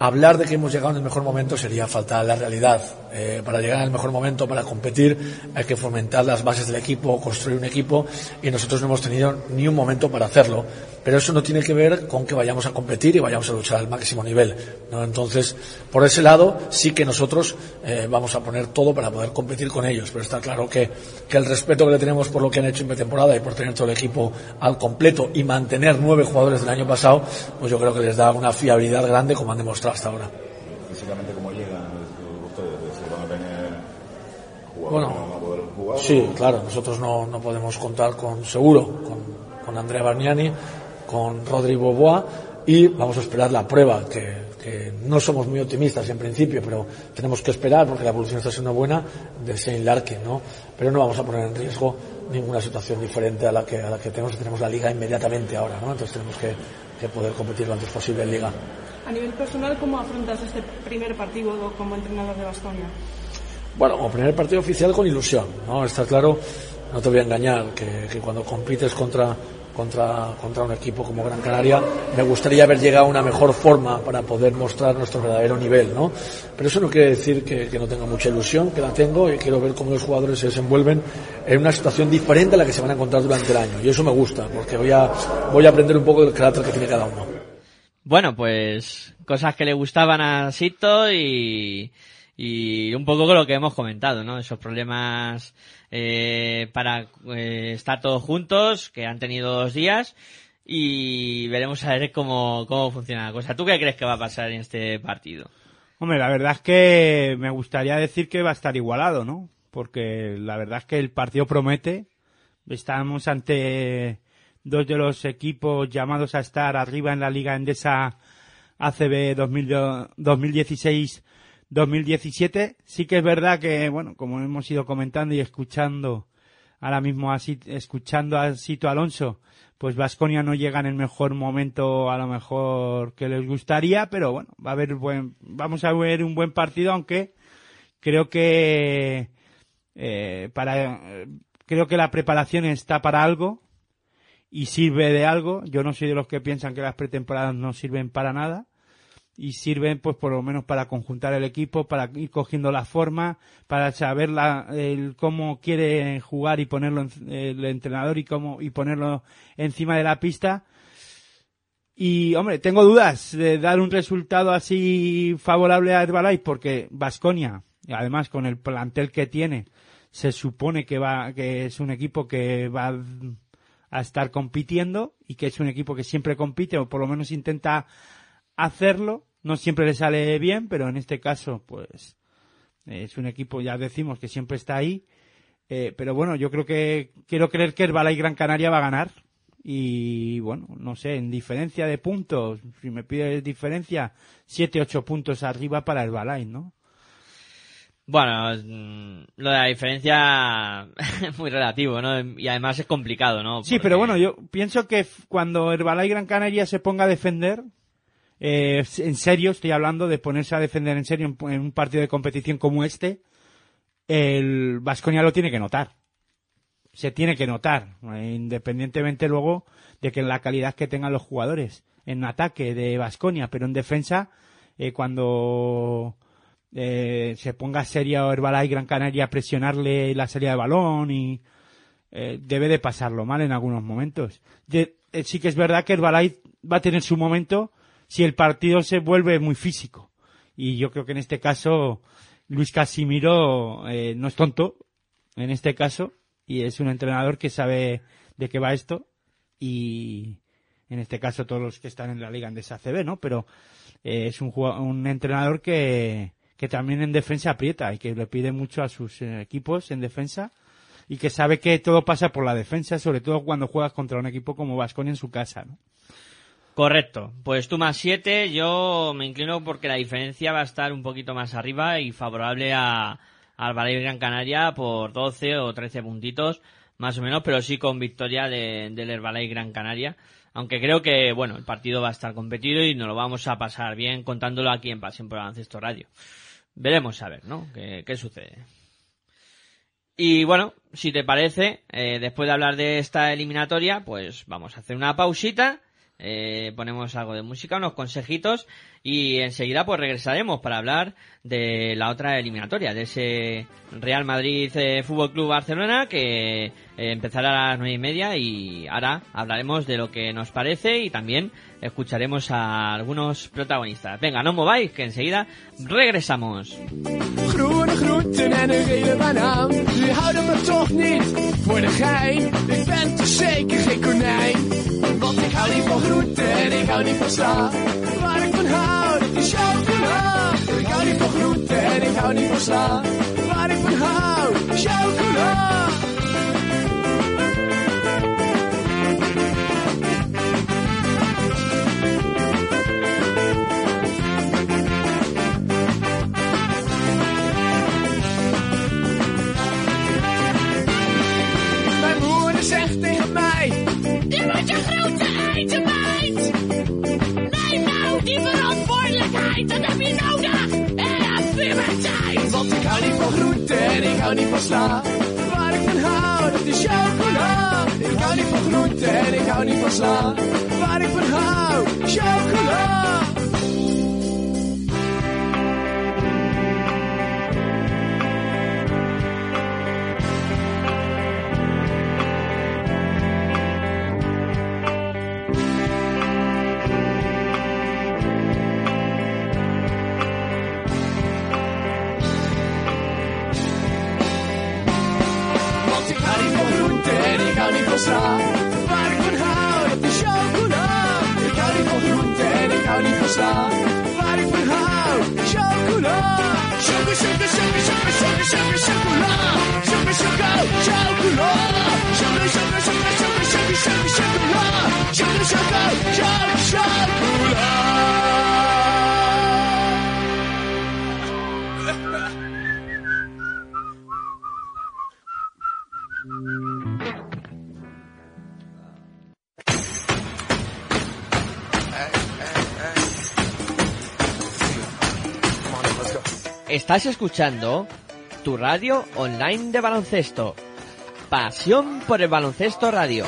Hablar de que hemos llegado en el mejor momento sería faltar la realidad. Eh, para llegar el mejor momento, para competir, hay que fomentar las bases del equipo, construir un equipo y nosotros no hemos tenido ni un momento para hacerlo. Pero eso no tiene que ver con que vayamos a competir y vayamos a luchar al máximo nivel. ¿no? Entonces, por ese lado, sí que nosotros eh, vamos a poner todo para poder competir con ellos. Pero está claro que, que el respeto que le tenemos por lo que han hecho en pretemporada y por tener todo el equipo al completo y mantener nueve jugadores del año pasado, pues yo creo que les da una fiabilidad grande como han demostrado hasta ahora. Físicamente, ¿cómo llegan ustedes? ¿Se van a tener jugadores Bueno, a poder jugar? Sí, claro, nosotros no, no podemos contar con seguro, con, con Andrea Bargnani, con Rodri Boboa y vamos a esperar la prueba, que, que no somos muy optimistas en principio, pero tenemos que esperar porque la evolución está siendo buena de Shane Larkin, ¿no? Pero no vamos a poner en riesgo ninguna situación diferente a la que, a la que tenemos, tenemos la liga inmediatamente ahora, ¿no? Entonces tenemos que, que poder competir lo antes posible en liga. A nivel personal, ¿cómo afrontas este primer partido como entrenador de Bastonia? Bueno, como primer partido oficial con ilusión, ¿no? Está claro, no te voy a engañar, que, que cuando compites contra, contra, contra un equipo como Gran Canaria, me gustaría haber llegado a una mejor forma para poder mostrar nuestro verdadero nivel, ¿no? Pero eso no quiere decir que, que no tenga mucha ilusión, que la tengo y quiero ver cómo los jugadores se desenvuelven en una situación diferente a la que se van a encontrar durante el año. Y eso me gusta, porque voy a, voy a aprender un poco del carácter que tiene cada uno. Bueno, pues cosas que le gustaban a Sito y, y un poco lo que hemos comentado, ¿no? Esos problemas eh, para eh, estar todos juntos que han tenido dos días y veremos a ver cómo, cómo funciona la cosa. ¿Tú qué crees que va a pasar en este partido? Hombre, la verdad es que me gustaría decir que va a estar igualado, ¿no? Porque la verdad es que el partido promete. Estamos ante dos de los equipos llamados a estar arriba en la Liga Endesa ACB 2016-2017. Sí que es verdad que, bueno, como hemos ido comentando y escuchando ahora mismo así, escuchando a Sito Alonso, pues Vasconia no llega en el mejor momento a lo mejor que les gustaría, pero bueno, va a haber buen, vamos a ver un buen partido, aunque creo que eh, para creo que la preparación está para algo y sirve de algo. Yo no soy de los que piensan que las pretemporadas no sirven para nada y sirven pues por lo menos para conjuntar el equipo, para ir cogiendo la forma, para saber la, el, cómo quiere jugar y ponerlo en, el entrenador y cómo y ponerlo encima de la pista. Y hombre, tengo dudas de dar un resultado así favorable a Herbalife porque Vasconia, además con el plantel que tiene, se supone que va que es un equipo que va a estar compitiendo y que es un equipo que siempre compite o por lo menos intenta hacerlo. No siempre le sale bien, pero en este caso, pues es un equipo, ya decimos, que siempre está ahí. Eh, pero bueno, yo creo que quiero creer que Herbalife Gran Canaria va a ganar. Y bueno, no sé, en diferencia de puntos, si me pides diferencia, 7, 8 puntos arriba para Herbalife, ¿no? Bueno, mm, lo de la diferencia <laughs> es muy relativo, ¿no? Y además es complicado, ¿no? Sí, pero bueno, yo pienso que cuando Herbalife Gran Canaria se ponga a defender, eh, en serio, estoy hablando de ponerse a defender en serio en, un partido de competición como este, el Vasconia lo tiene que notar. Se tiene que notar, eh, independientemente luego de que la calidad que tengan los jugadores en ataque de Vasconia, pero en defensa, eh, cuando eh, se ponga seria Herbalife Gran Canaria a presionarle la salida de balón y eh, debe de pasarlo mal en algunos momentos. Sí que es verdad que Herbalife va a tener su momento si el partido se vuelve muy físico. Y yo creo que en este caso Luis Casimiro eh, no es tonto, en este caso, y es un entrenador que sabe de qué va esto y en este caso todos los que están en la liga Andesa CB, ¿no? Pero eh, es un, un entrenador que, que también en defensa aprieta y que le pide mucho a sus eh, equipos en defensa y que sabe que todo pasa por la defensa, sobre todo cuando juegas contra un equipo como Vasconia en su casa, ¿no? Correcto. Pues tú más 7, yo me inclino porque la diferencia va a estar un poquito más arriba y favorable a, al Gran Canaria por 12 o 13 puntitos, más o menos, pero sí con victoria de, del Herbalife Gran Canaria. Aunque creo que, bueno, el partido va a estar competido y nos lo vamos a pasar bien contándolo aquí en Pasión por Baloncesto Radio. Veremos a ver, ¿no? ¿Qué, qué sucede? Y bueno, si te parece, eh, después de hablar de esta eliminatoria, pues vamos a hacer una pausita, eh, ponemos algo de música, unos consejitos y enseguida pues regresaremos para hablar de la otra eliminatoria, de ese Real Madrid eh, Fútbol Club Barcelona que eh, empezará a las nueve y media y ahora hablaremos de lo que nos parece y también escucharemos a algunos protagonistas. Venga, no mováis, que enseguida regresamos. Groenten en een gele banaan. Die houden me toch niet voor de gein. Ik ben toch zeker geen konijn. Want ik hou niet van groenten en ik hou niet van sla. Waar ik van hou, dat is chocola. Ik hou niet van groenten en ik hou niet van sla. Waar ik van hou, chocola. Dat heb je nodig. Puberteit. Want ik hou niet van groente en ik hou niet van sla. Waar ik van hou, dat is chocola. Ik hou niet van groente en ik hou niet van sla. Waar ik van hou, chocola. Niet van groente en ik hou niet van sla. Waar ik van hou, chocola. Sugar, sugar, sugar, sugar, sugar, sugar, chocola. Sugar, sugar, chocola. Sugar, sugar, sugar, sugar, sugar, sugar, chocola. Sugar, sugar, chocola. Estás escuchando tu radio online de baloncesto. Pasión por el baloncesto radio.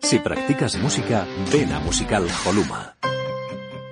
Si practicas música, ven a Musical Holuma.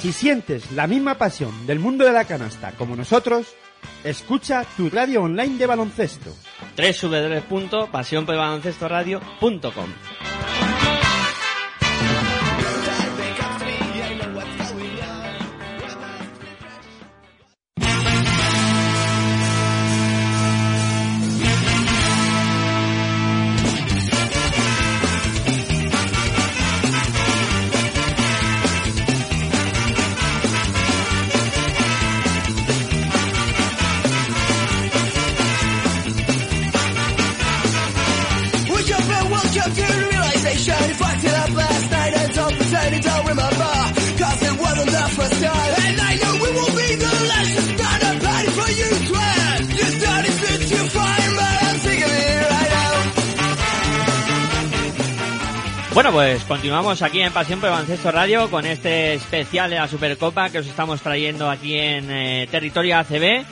Si sientes la misma pasión del mundo de la canasta como nosotros, escucha tu radio online de baloncesto. www.pasionporbaloncestoradio.com continuamos aquí en Pasión por Baloncesto Radio con este especial de la Supercopa que os estamos trayendo aquí en eh, territorio ACB.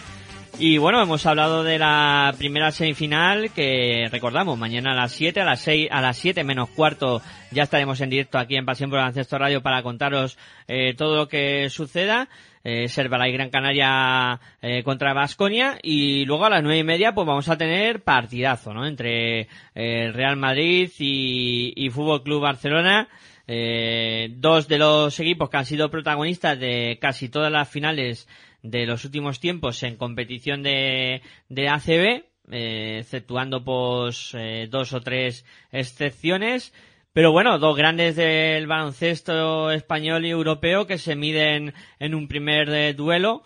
Y bueno, hemos hablado de la primera semifinal que recordamos, mañana a las 7, a las 6, a las 7 menos cuarto ya estaremos en directo aquí en Pasión por Baloncesto Radio para contaros eh, todo lo que suceda. Eh, Servala y Gran Canaria eh, contra Vasconia y luego a las nueve y media pues vamos a tener partidazo, ¿no? Entre eh, Real Madrid y, y Fútbol Club Barcelona. Eh, dos de los equipos que han sido protagonistas de casi todas las finales de los últimos tiempos en competición de, de ACB, eh, exceptuando pues dos o tres excepciones. Pero bueno, dos grandes del baloncesto español y europeo que se miden en un primer duelo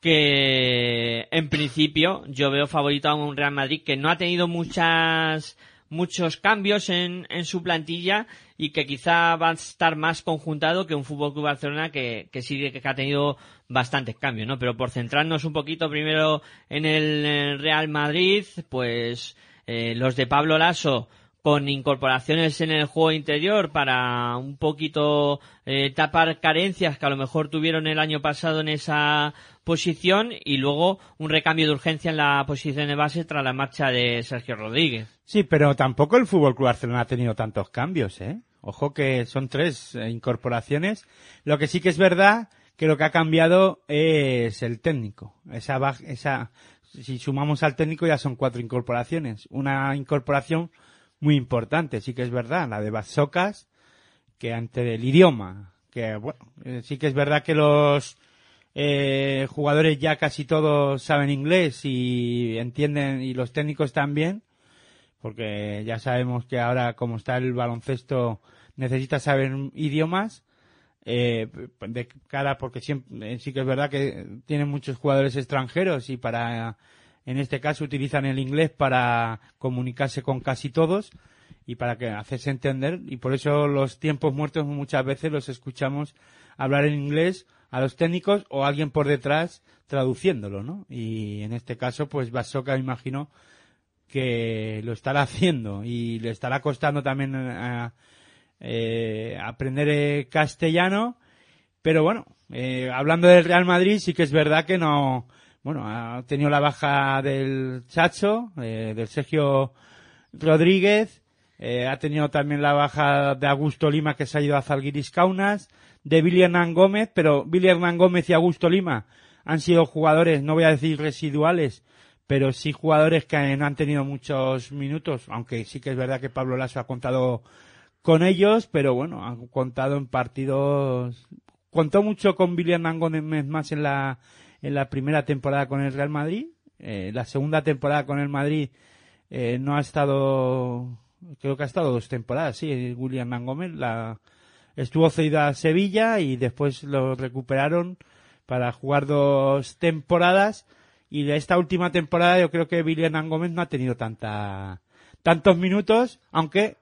que en principio yo veo favorito a un Real Madrid que no ha tenido muchas muchos cambios en, en su plantilla y que quizá va a estar más conjuntado que un Fútbol Club Barcelona que, que sí que ha tenido bastantes cambios, ¿no? Pero por centrarnos un poquito primero en el Real Madrid, pues eh, los de Pablo Lasso con incorporaciones en el juego interior para un poquito eh, tapar carencias que a lo mejor tuvieron el año pasado en esa posición y luego un recambio de urgencia en la posición de base tras la marcha de Sergio Rodríguez. Sí, pero tampoco el Fútbol Club Barcelona ha tenido tantos cambios, ¿eh? Ojo que son tres eh, incorporaciones. Lo que sí que es verdad que lo que ha cambiado es el técnico. Esa, esa, si sumamos al técnico ya son cuatro incorporaciones. Una incorporación muy importante, sí que es verdad, la de Basocas, que ante el idioma, que bueno, eh, sí que es verdad que los eh, jugadores ya casi todos saben inglés y entienden, y los técnicos también, porque ya sabemos que ahora como está el baloncesto necesita saber idiomas eh, de cara porque siempre sí que es verdad que tienen muchos jugadores extranjeros y para en este caso utilizan el inglés para comunicarse con casi todos y para que hacerse entender y por eso los tiempos muertos muchas veces los escuchamos hablar en inglés a los técnicos o alguien por detrás traduciéndolo, ¿no? Y en este caso, pues Basoka imagino que lo estará <laughs> haciendo y le estará costando también eh, eh, aprender eh, castellano, pero bueno, eh, hablando del Real Madrid sí que es verdad que no, bueno, ha tenido la baja del Chacho, eh, del Sergio Rodríguez, eh, ha tenido también la baja de Augusto Lima que se ha ido a Zalgiris Kaunas, de Billy Hernán Gómez, pero Billy Hernán Gómez y Augusto Lima han sido jugadores, no voy a decir residuales, pero sí jugadores que no han tenido muchos minutos, aunque sí que es verdad que Pablo Lasso ha contado con ellos, pero bueno, han contado en partidos, contó mucho con Billy Hernán Gómez más en la, en la primera temporada con el Real Madrid, eh, la segunda temporada con el Madrid eh, no ha estado, creo que ha estado dos temporadas, sí, William Gómez, la, estuvo cedido a Sevilla y después lo recuperaron para jugar dos temporadas y de esta última temporada yo creo que William Gómez no ha tenido tanta tantos minutos, aunque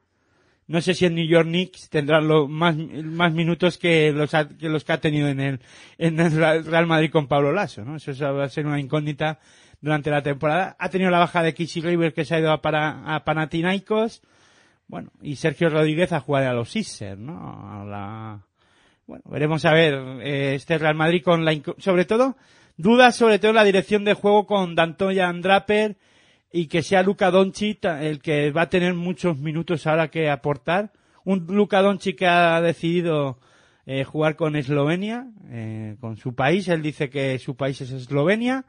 no sé si en New York Knicks tendrán lo- más, más minutos que los, ha- que los que ha tenido en el, en el Real Madrid con Pablo Lasso, ¿no? Eso va a ser una incógnita durante la temporada. Ha tenido la baja de Kissy River que se ha ido a, para, a Panathinaikos. Bueno, y Sergio Rodríguez a jugar a los Sixers, ¿no? A la, bueno, veremos a ver eh, este Real Madrid con la, sobre todo, dudas sobre todo en la dirección de juego con Dantoya Draper y que sea Luka Doncic el que va a tener muchos minutos ahora que aportar. Un Luka Doncic que ha decidido eh, jugar con Eslovenia, eh, con su país. Él dice que su país es Eslovenia,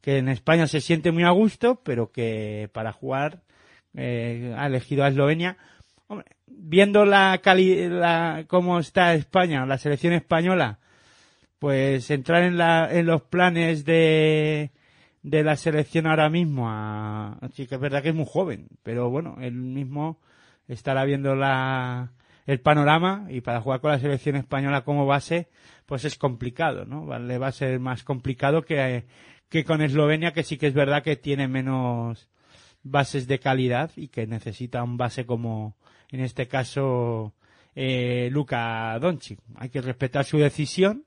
que en España se siente muy a gusto, pero que para jugar eh, ha elegido a Eslovenia. Viendo la cali la, cómo está España, la selección española, pues entrar en, la, en los planes de, de la selección ahora mismo, a, sí que es verdad que es muy joven, pero bueno, él mismo estará viendo la, el panorama y para jugar con la selección española como base, pues es complicado, ¿no? Le va a ser más complicado que, que con Eslovenia, que sí que es verdad que tiene menos bases de calidad y que necesita un base como, en este caso, eh, Luka Doncic. Hay que respetar su decisión.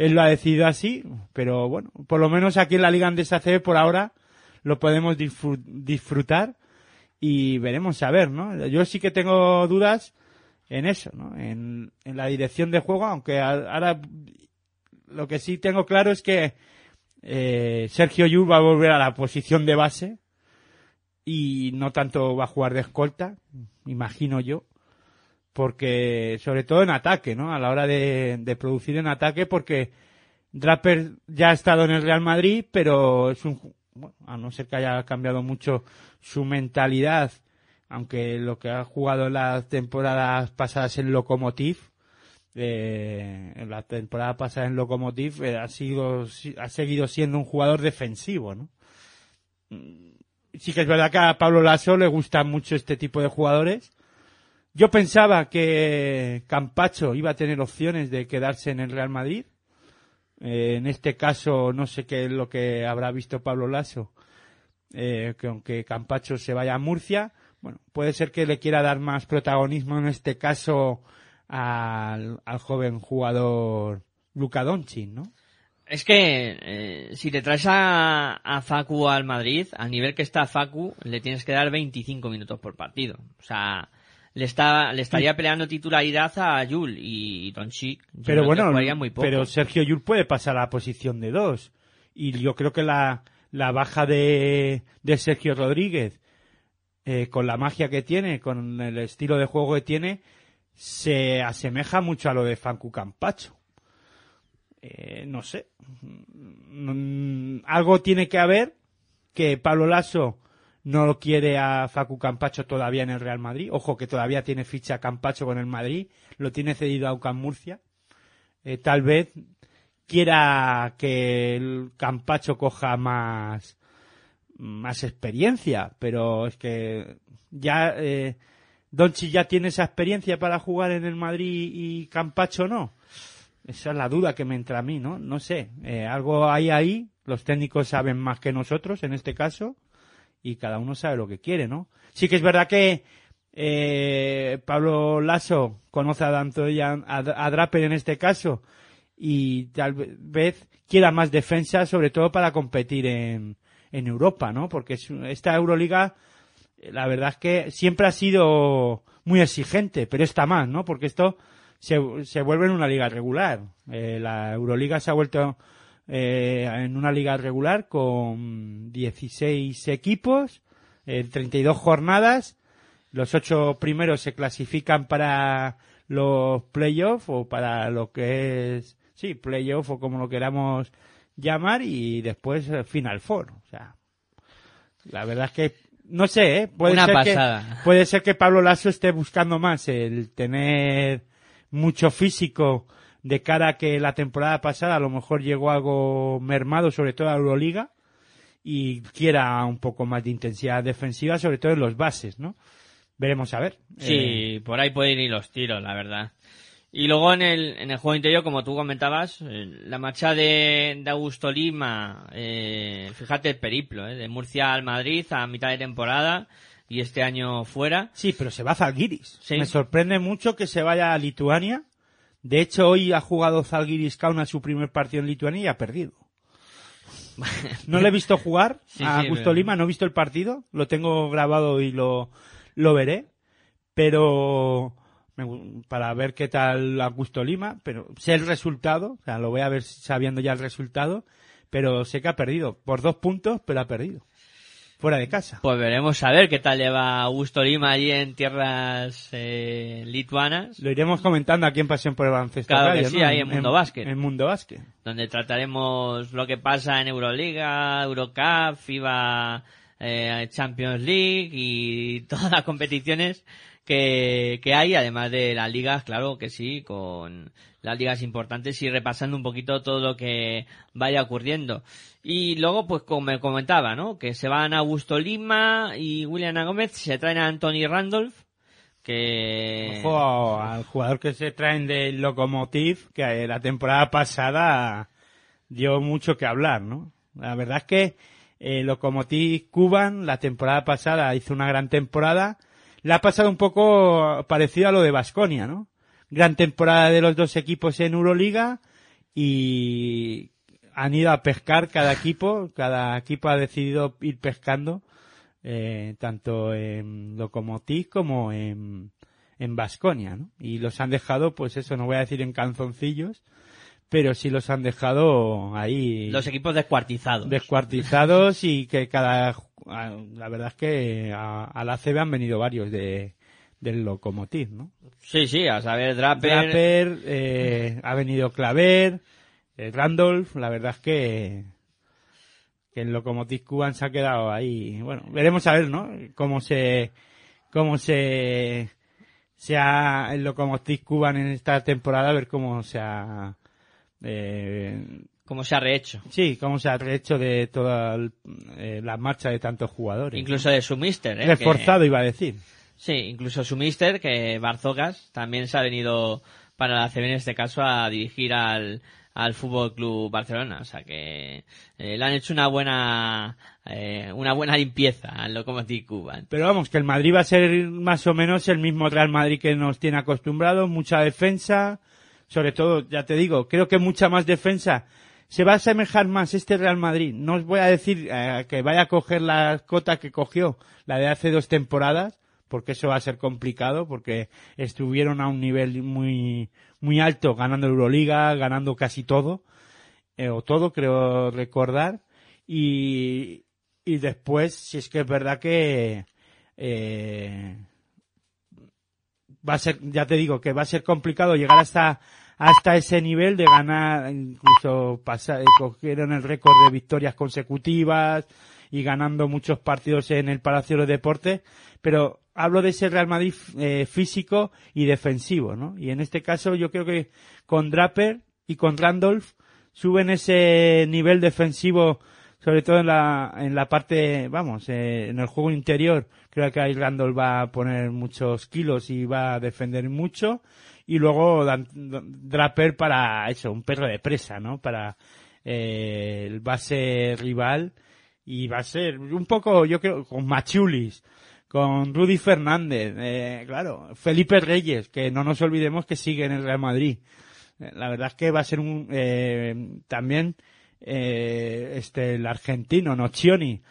Él lo ha decidido así, pero bueno, por lo menos aquí en la Liga Andesa CB por ahora lo podemos disfru- disfrutar y veremos a ver, ¿no? Yo sí que tengo dudas en eso, ¿no? En, la dirección de juego, aunque ahora lo que sí tengo claro es que eh, Sergio Llull va a volver a la posición de base y no tanto va a jugar de escolta, imagino yo, porque sobre todo en ataque, ¿no? A la hora de, de producir en ataque, porque Draper ya ha estado en el Real Madrid, pero es un, bueno, a no ser que haya cambiado mucho su mentalidad, aunque lo que ha jugado en las temporadas pasadas en Lokomotiv, eh, en la temporada pasada en Lokomotiv eh, ha sido ha seguido siendo un jugador defensivo, ¿no? Mm, Sí que es verdad que a Pablo Lasso le gustan mucho este tipo de jugadores Yo pensaba que Campacho iba a tener opciones de quedarse en el Real Madrid. Eh, en este caso, no sé qué es lo que habrá visto Pablo Lasso, eh, que aunque Campacho se vaya a Murcia, bueno, puede ser que le quiera dar más protagonismo en este caso al, al joven jugador Luka Doncic, ¿no? Es que eh, si te traes a, a Facu al Madrid, al nivel que está Facu, le tienes que dar 25 minutos por partido. O sea, le está le estaría peleando titularidad a Yul y Doncic. Pero bueno, jugaría muy poco. pero Sergio Yul puede pasar a la posición de dos. Y yo creo que la, la baja de, de Sergio Rodríguez, eh, con la magia que tiene, con el estilo de juego que tiene, se asemeja mucho a lo de Fancu Campacho. Eh, no sé. Mm, algo tiene que haber que Pablo Lasso no lo quiere a Facu Campacho todavía en el Real Madrid. Ojo que todavía tiene ficha Campacho con el Madrid. Lo tiene cedido a UCAM Murcia. Eh, tal vez quiera que el Campacho coja más, más experiencia, pero es que ya eh, Donchi ya tiene esa experiencia para jugar en el Madrid y Campacho no. Esa es la duda que me entra a mí, ¿no? No sé. Eh, algo hay ahí. Los técnicos saben más que nosotros en este caso y cada uno sabe lo que quiere, ¿no? Sí que es verdad que eh, Pablo Lasso conoce a, Dantoya- a, a Draper en este caso y tal vez quiera más defensa, sobre todo para competir en, en Europa, ¿no? Porque es- esta Euroliga, la verdad es que siempre ha sido muy exigente, pero está más, ¿no? Porque esto se, se vuelve en una liga regular. Eh, la Euroliga se ha vuelto eh, en una liga regular con 16 equipos, eh, 32 jornadas. Los ocho primeros se clasifican para los playoffs o para lo que es, sí, playoff o como lo queramos llamar y después eh, Final Four. O sea, la verdad es que no sé, ¿eh? puede Una ser pasada. que puede ser que Pablo Lasso esté buscando más el tener mucho físico de cara a que la temporada pasada a lo mejor llegó algo mermado, sobre todo a Euroliga, y quiera un poco más de intensidad defensiva, sobre todo en los bases, ¿no? Veremos a ver. Sí, Eh, por ahí pueden ir los tiros, la verdad. Y luego en el, en el juego interior, como tú comentabas, eh, la marcha de, de Augusto Lima, eh, fíjate el periplo, eh, de Murcia al Madrid a mitad de temporada y este año fuera. Sí, pero se va a Zalgiris. Sí. Me sorprende mucho que se vaya a Lituania. De hecho, hoy ha jugado Zalgiris Kauna su primer partido en Lituania y ha perdido. No le he visto jugar <laughs> Sí, a Augusto Lima, no he visto el partido, lo tengo grabado y lo, lo veré, pero para ver qué tal Augusto Lima, pero sé el resultado, o sea, lo voy a ver sabiendo ya el resultado, pero sé que ha perdido, por dos puntos, pero ha perdido, fuera de casa. Pues veremos a ver qué tal le va Augusto Lima allí en tierras eh, lituanas, Lo iremos comentando aquí en Pasión por el Baloncesto. Claro que Radio, sí, ¿no? ahí en Mundo Básquet. En Mundo Básquet. donde trataremos lo que pasa en Euroliga, Eurocup, FIBA eh, Champions League y <laughs> todas las competiciones que, hay, además de las ligas, claro que sí, con las ligas importantes y repasando un poquito todo lo que vaya ocurriendo. Y luego, pues como me comentaba, ¿no? Que se van Augusto Lima y William Gómez, se traen a Anthony Randolph, que... Ojo al jugador que se traen del Lokomotiv, que la temporada pasada dio mucho que hablar, ¿no? La verdad es que el Lokomotiv Cuban la temporada pasada hizo una gran temporada. Le ha pasado un poco parecido a lo de Basconia, ¿no? Gran temporada de los dos equipos en Euroliga y han ido a pescar cada equipo, cada equipo ha decidido ir pescando eh, tanto en Lokomotiv como en en Basconia, ¿no? Y los han dejado, pues eso, no voy a decir en canzoncillos, pero sí los han dejado ahí Los equipos descuartizados. descuartizados y que cada, la verdad es que a, a la CB han venido varios de del Lokomotiv, ¿no? Sí, sí, a saber, Draper, Draper, eh, ha venido Claver, eh, Randolph, la verdad es que que el Lokomotiv Cuban se ha quedado ahí. Bueno, veremos a ver, ¿no? Cómo se cómo se se ha el Lokomotiv Cuban en esta temporada, a ver cómo se ha eh, como se ha rehecho. sí, cómo se ha rehecho de toda el- eh, la marcha de tantos jugadores. Incluso de su mister, ¿eh? Reforzado, iba a decir. Sí, incluso su mister, que Barzogas, también se ha venido para la CB en este caso a dirigir al, al Fútbol Club Barcelona. O sea que eh, le han hecho una buena eh, una buena limpieza al Lokomotiv Cuban. Pero vamos, que el Madrid va a ser más o menos el mismo Real Madrid que nos tiene acostumbrados, mucha defensa, sobre todo, ya te digo, creo que mucha más defensa. Se va a asemejar más este Real Madrid. No os voy a decir eh, que vaya a coger la cota que cogió, la de hace dos temporadas, porque eso va a ser complicado, porque estuvieron a un nivel muy, muy alto, ganando Euroliga, ganando casi todo, eh, o todo, creo recordar, y, y después, si es que es verdad que, eh, va a ser, ya te digo, que va a ser complicado llegar hasta, hasta ese nivel de ganar, incluso pasar, cogieron el récord de victorias consecutivas y ganando muchos partidos en el Palacio de los Deportes, pero hablo de ese Real Madrid eh, físico y defensivo, ¿no? Y en este caso yo creo que con Draper y con Randolph suben ese nivel defensivo, sobre todo en la, en la parte, vamos, eh, en el juego interior. Creo que ahí Randolph va a poner muchos kilos y va a defender mucho. Y luego Draper para eso, un perro de presa, ¿no? Para eh, el base rival. Y va a ser un poco, yo creo, con Machulis con Rudy Fernández, eh, claro, Felipe Reyes, que no nos olvidemos que sigue en el Real Madrid. Eh, La verdad es que va a ser un eh, también eh, este el argentino Nocioni,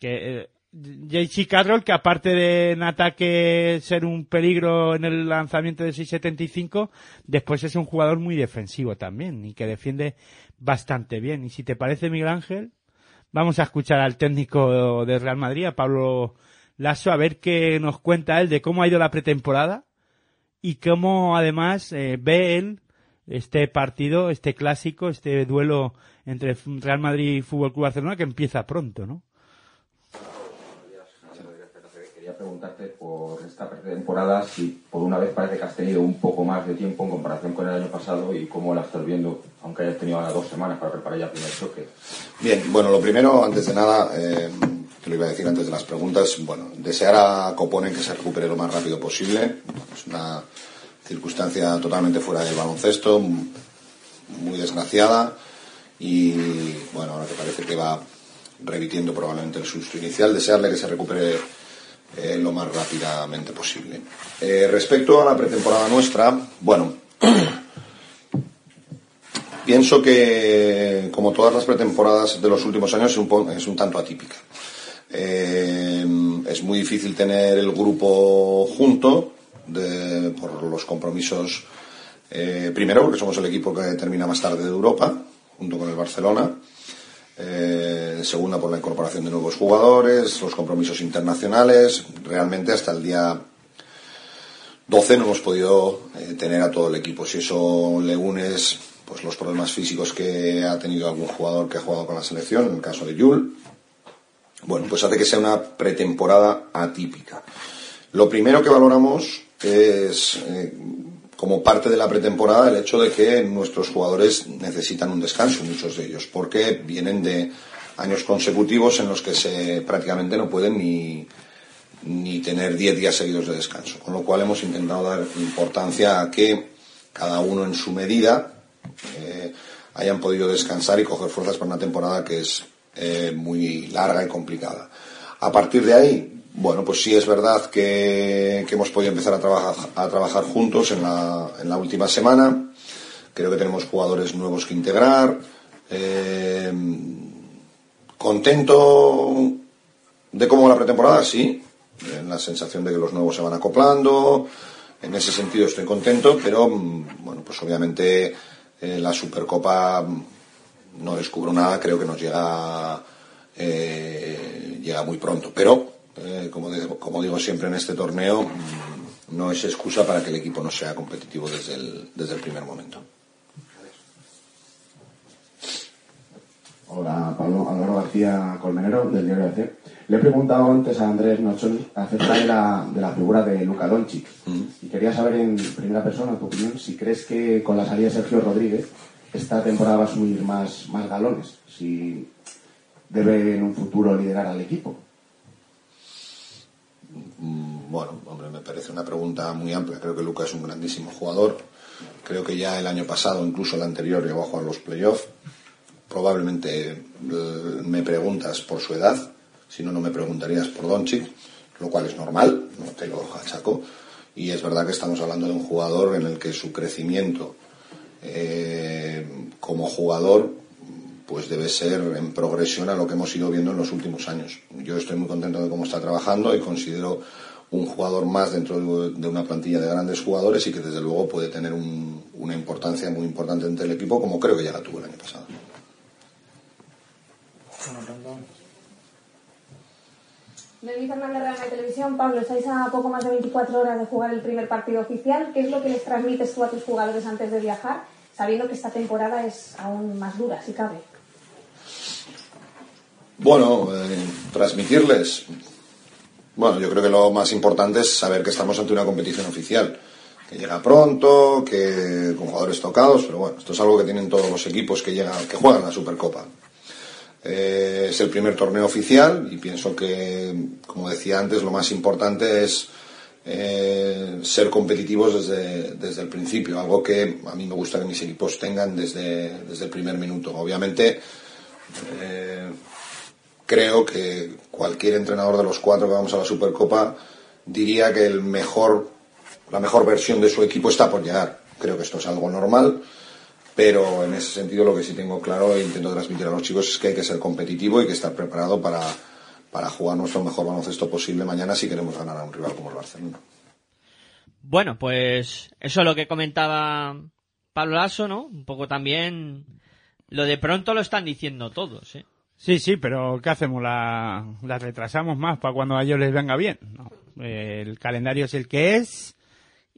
que eh, JC Carroll que aparte de en ataque ser un peligro en el lanzamiento de 6.75, después es un jugador muy defensivo también y que defiende bastante bien. Y si te parece Miguel Ángel, vamos a escuchar al técnico de Real Madrid, a Pablo Lasso, a ver qué nos cuenta él de cómo ha ido la pretemporada y cómo además eh, ve él este partido, este clásico, este duelo entre Real Madrid y Fútbol Club Barcelona que empieza pronto, ¿no? Quería preguntarte por esta pretemporada si por una vez parece que has tenido un poco más de tiempo en comparación con el año pasado y cómo la estás viendo, aunque hayas tenido ahora dos semanas para preparar ya el primer choque. Bien, bueno, lo primero, antes de nada, eh, te lo iba a decir antes de las preguntas, bueno, desear a Coponen que se recupere lo más rápido posible. Es una circunstancia totalmente fuera del baloncesto, muy desgraciada y, bueno, ahora que parece que va repitiendo probablemente el susto inicial, desearle que se recupere eh, lo más rápidamente posible. Eh, respecto a la pretemporada nuestra, bueno, <clears throat> pienso que, como todas las pretemporadas de los últimos años, es un, tanto atípica. Eh, es muy difícil tener el grupo junto por los compromisos. primero, porque somos el equipo que termina más tarde de Europa, junto con el Barcelona. Eh, segunda, por la incorporación de nuevos jugadores, los compromisos internacionales. Realmente, hasta el día 12 no hemos podido eh, tener a todo el equipo. Si eso le unes pues los problemas físicos que ha tenido algún jugador que ha jugado con la selección, en el caso de Yul, bueno, pues hace que sea una pretemporada atípica. Lo primero que valoramos es, eh, como parte de la pretemporada, el hecho de que nuestros jugadores necesitan un descanso, muchos de ellos, porque vienen de años consecutivos en los que se prácticamente no pueden ni, ni tener 10 días seguidos de descanso. Con lo cual hemos intentado dar importancia a que cada uno en su medida eh, hayan podido descansar y coger fuerzas para una temporada que es eh, muy larga y complicada. A partir de ahí, bueno, pues sí es verdad que, hemos podido empezar a trabajar, juntos en la, última semana. Creo que tenemos jugadores nuevos que integrar. Eh, contento de cómo va la pretemporada, sí. La sensación de que los nuevos se van acoplando. En ese sentido estoy contento, pero bueno, pues obviamente eh, la Supercopa no descubro nada, creo que nos llega eh, llega muy pronto. Pero, eh, como, digo, como digo siempre en este torneo, mm, no es excusa para que el equipo no sea competitivo desde el, desde el primer momento. Hola, Pablo Álvaro García Colmenero, del diario ABC. Le he preguntado antes a Andrés Nochoni acerca de la, de la figura de Luka Doncic. Y quería saber en primera persona tu opinión si crees que con la salida de Sergio Rodríguez esta temporada va a subir más, más galones, si debe en un futuro liderar al equipo. Bueno, parece una pregunta muy amplia. Creo que Luca es un grandísimo jugador. Creo que ya el año pasado, incluso el anterior, llegó a jugar los playoffs. Probablemente eh, me preguntas por su edad, si no, no me preguntarías por Doncic, lo cual es normal, no te lo achaco. Y es verdad que estamos hablando de un jugador en el que su crecimiento eh, como jugador pues debe ser en progresión a lo que hemos ido viendo en los últimos años. Yo estoy muy contento de cómo está trabajando y considero un jugador más dentro de una plantilla de grandes jugadores y que desde luego puede tener un- una importancia muy importante entre el equipo como creo que ya la tuvo el año pasado. Nelly Fernández Real de Televisión. Pablo, estáis a poco más de 24 horas de jugar el primer partido oficial. ¿Qué es lo que les transmites tú a tus jugadores antes de viajar, sabiendo que esta temporada es aún más dura, si cabe? Bueno, eh, transmitirles. Bueno, yo creo que lo más importante es saber que estamos ante una competición oficial, que llega pronto, que con jugadores tocados, pero bueno, esto es algo que tienen todos los equipos que llegan, que juegan la Supercopa. Eh, es el primer torneo oficial y pienso que, como decía antes, lo más importante es eh, ser competitivos desde, desde el principio, algo que a mí me gusta que mis equipos tengan desde, desde el primer minuto. Obviamente, eh, creo que cualquier entrenador de los cuatro que vamos a la Supercopa diría que el mejor, la mejor versión de su equipo está por llegar. Creo que esto es algo normal, pero en ese sentido lo que sí tengo claro e intento transmitir a los chicos es que hay que ser competitivo y que estar preparado para, para jugar nuestro mejor baloncesto posible mañana si queremos ganar a un rival como el Barcelona. Bueno, pues eso es lo que comentaba Pablo Lasso, ¿no? Un poco también lo de pronto lo están diciendo todos, ¿eh? Sí, sí, pero ¿qué hacemos? La, la retrasamos más para cuando a ellos les venga bien. No. El calendario es el que es.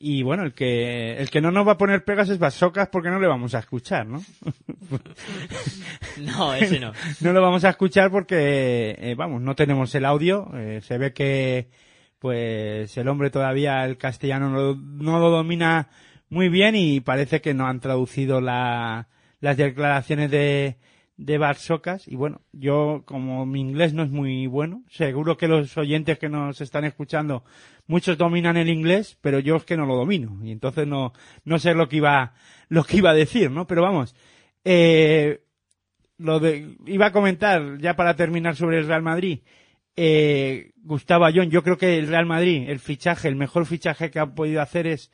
Y bueno, el que, el que no nos va a poner pegas es Basocas porque no le vamos a escuchar, ¿no? <laughs> No, ese no. <laughs> no lo vamos a escuchar porque, eh, vamos, no tenemos el audio. eh, se ve que, pues, el hombre todavía el castellano no, lo- no lo domina muy bien y parece que no han traducido la, las declaraciones de, de Barsocas. Y bueno, yo, como mi inglés no es muy bueno, seguro que los oyentes que nos están escuchando, muchos dominan el inglés, pero yo es que no lo domino. Y entonces no, no sé lo que iba, lo que iba a decir, ¿no? Pero vamos, eh, lo de, iba a comentar ya para terminar sobre el Real Madrid. Eh, Gustavo Ayón, yo creo que el Real Madrid, el fichaje, el mejor fichaje que ha podido hacer es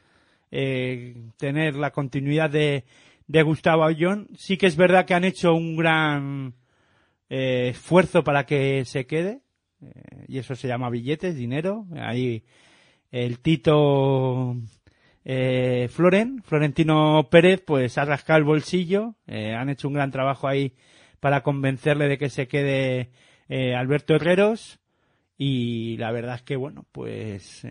eh, tener la continuidad de, de Gustavo Ayón. Sí que es verdad que han hecho un gran eh, esfuerzo para que se quede, eh, y eso se llama billetes, dinero. Ahí el Tito eh, Floren, Florentino Pérez, pues ha rascado el bolsillo, eh, han hecho un gran trabajo ahí para convencerle de que se quede eh, Alberto Herreros y la verdad es que bueno, pues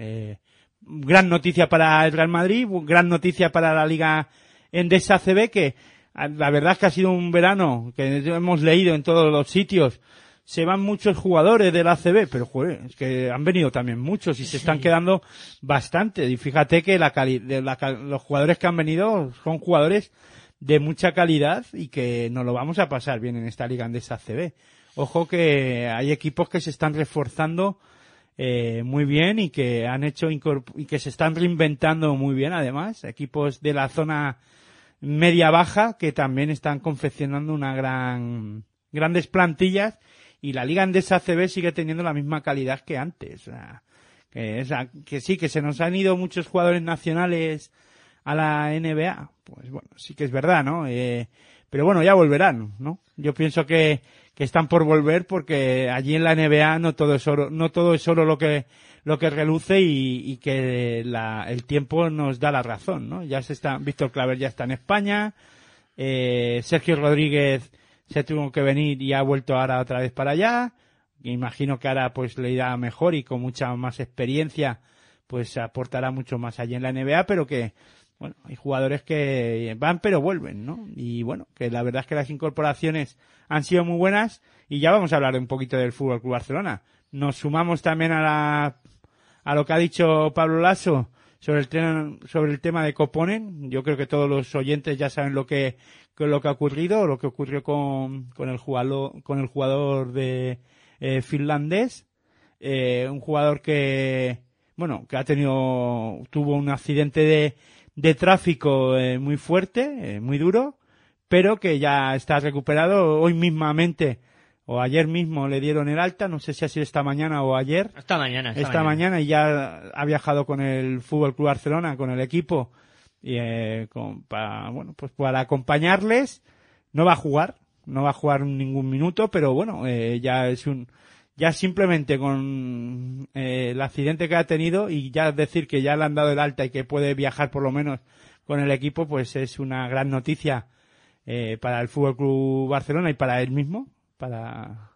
gran noticia para el Real Madrid, gran noticia para la Liga Endesa CB que a- la verdad es que ha sido un verano que hemos leído en todos los sitios se van muchos jugadores del ACB, pero joder, es que han venido también muchos y se están quedando bastante. Y fíjate que la cali- de la cal- los jugadores que han venido son jugadores de mucha calidad y que nos lo vamos a pasar bien en esta liga andesa ACB. Ojo que hay equipos que se están reforzando eh, muy bien y que han hecho y que se están reinventando muy bien además. Equipos de la zona media baja que también están confeccionando una gran grandes plantillas y la liga andesa ACB sigue teniendo la misma calidad que antes. Que, que sí, que se nos han ido muchos jugadores nacionales a la NBA. Pues bueno, sí que es verdad, ¿no? Eh, pero bueno, ya volverán, ¿no? Yo pienso que, que están por volver porque allí en la NBA no todo es oro, no todo es oro lo que, lo que reluce y, y que la, el tiempo nos da la razón, ¿no? Ya se está, Víctor Claver ya está en España, eh, Sergio Rodríguez se tuvo que venir y ha vuelto ahora otra vez para allá. Imagino que ahora pues le irá mejor y con mucha más experiencia pues aportará mucho más allí en la NBA, pero que bueno, hay jugadores que van pero vuelven, ¿no? Y bueno, que la verdad es que las incorporaciones han sido muy buenas y ya vamos a hablar un poquito del Fútbol Club Barcelona. Nos sumamos también a la a lo que ha dicho Pablo Lasso sobre el tema, sobre el tema de Coponen. Yo creo que todos los oyentes ya saben lo que, que lo que ha ocurrido, lo que ocurrió con, con el jugador, con el jugador de eh, finlandés, eh, un jugador que, bueno, que ha tenido, tuvo un accidente de, de tráfico eh, muy fuerte, eh, muy duro, pero que ya está recuperado hoy mismamente o ayer mismo le dieron el alta, no sé si ha sido esta mañana o ayer. Esta mañana, esta, Esta mañana y ya ha viajado con el Fútbol Club Barcelona, con el equipo, y, eh, con- para, bueno, pues para acompañarles. No va a jugar, no va a jugar ningún minuto, pero bueno, eh, ya es un, ya simplemente con eh, el accidente que ha tenido y ya decir que ya le han dado el alta y que puede viajar por lo menos con el equipo, pues es una gran noticia eh, para el Fútbol Club Barcelona y para él mismo, para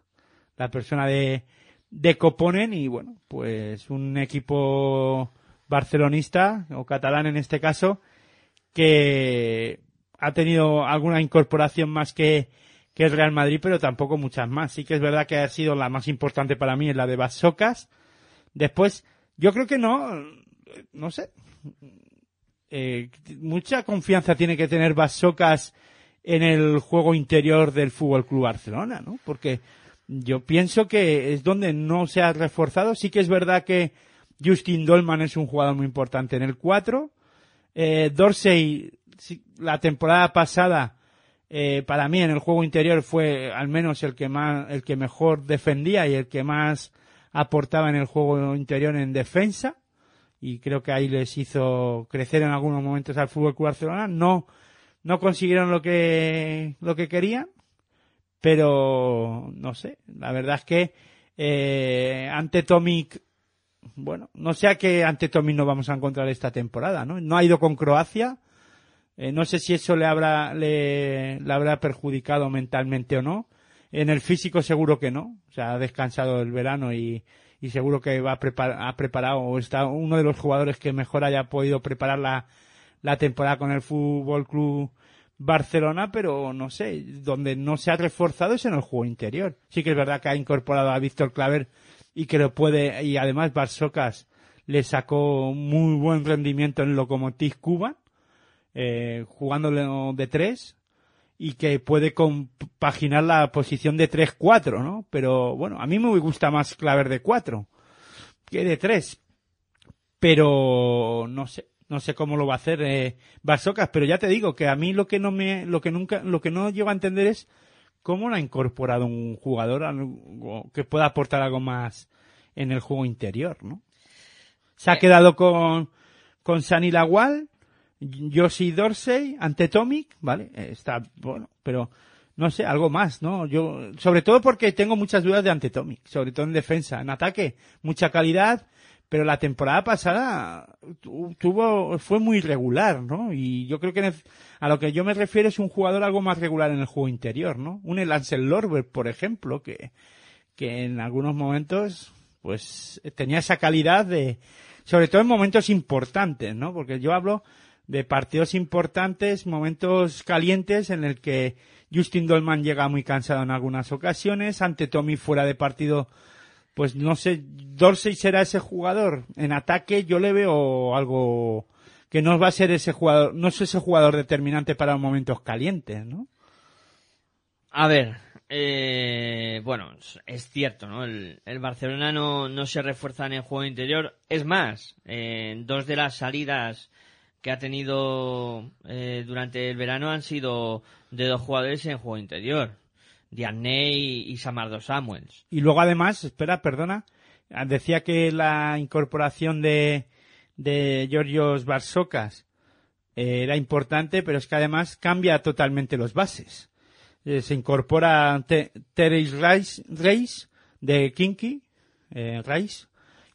la persona de, de Coponen y bueno, pues un equipo barcelonista o catalán en este caso que ha tenido alguna incorporación más que, que el Real Madrid, pero tampoco muchas más. Sí que es verdad que ha sido la más importante para mí, es la de Basocas. Después, yo creo que no, no sé, eh, mucha confianza tiene que tener Basocas en el juego interior del Fútbol Club Barcelona, ¿no? Porque yo pienso que es donde no se ha reforzado. Sí que es verdad que Justin Dolman es un jugador muy importante en el 4. Eh, Dorsey, la temporada pasada, eh, para mí en el juego interior fue al menos el que más, el que mejor defendía y el que más aportaba en el juego interior en defensa. Y creo que ahí les hizo crecer en algunos momentos al Fútbol Club Barcelona. No, no consiguieron lo que, lo que querían, pero no sé, la verdad es que eh, ante Tomic, bueno, no sé a qué ante Tomic nos vamos a encontrar esta temporada, ¿no? No ha ido con Croacia, eh, no sé si eso le habrá, le, habrá perjudicado mentalmente o no. En el físico seguro que no, o sea, ha descansado el verano y, y seguro que va a prepar, ha preparado o está uno de los jugadores que mejor haya podido preparar la, la temporada con el Fútbol Club Barcelona, pero no sé, donde no se ha reforzado es en el juego interior. Sí que es verdad que ha incorporado a Víctor Claver y que lo puede, y además Barsocas le sacó muy buen rendimiento en el Lokomotiv Cuba, eh, jugándolo de tres, y que puede compaginar la posición de 3-4, ¿no? Pero bueno, a mí me gusta más Claver de 4 que de 3. Pero no sé, no sé cómo lo va a hacer eh, Basocas, pero ya te digo que a mí lo que no me, lo que nunca, lo que no llego a entender es cómo lo ha incorporado un jugador algo que pueda aportar algo más en el juego interior, ¿no? Se ha quedado con, con Sani Josie Dorsey, ante Tomic, ¿vale? Está, bueno, pero no sé, algo más, ¿no? Yo, sobre todo porque tengo muchas dudas de ante Tomic, sobre todo en defensa. En ataque, mucha calidad, pero la temporada pasada tu- tuvo, fue muy regular, ¿no? Y yo creo que a lo que yo me refiero es un jugador algo más regular en el juego interior, ¿no? Un El Ansel Lorber, por ejemplo, que, que en algunos momentos, pues, tenía esa calidad de, sobre todo en momentos importantes, ¿no? Porque yo hablo de partidos importantes, momentos calientes en el que Justin Dolman llega muy cansado en algunas ocasiones, ante Tommy fuera de partido, pues no sé, Dorsey será ese jugador. En ataque yo le veo algo que no va a ser ese jugador, no es ese jugador determinante para momentos calientes, ¿no? A ver, eh, bueno, es cierto, ¿no? El, el Barcelona no, no se refuerza en el juego interior. Es más, eh, dos de las salidas que ha tenido eh, durante el verano han sido de dos jugadores en juego interior. Dianney y Samardo Samuels. Y luego además, espera, perdona, decía que la incorporación de, de Georgios Barsocas eh, era importante, pero es que además cambia totalmente los bases. Eh, se incorpora Te- Terence Rice, de Kinky, eh, Rice,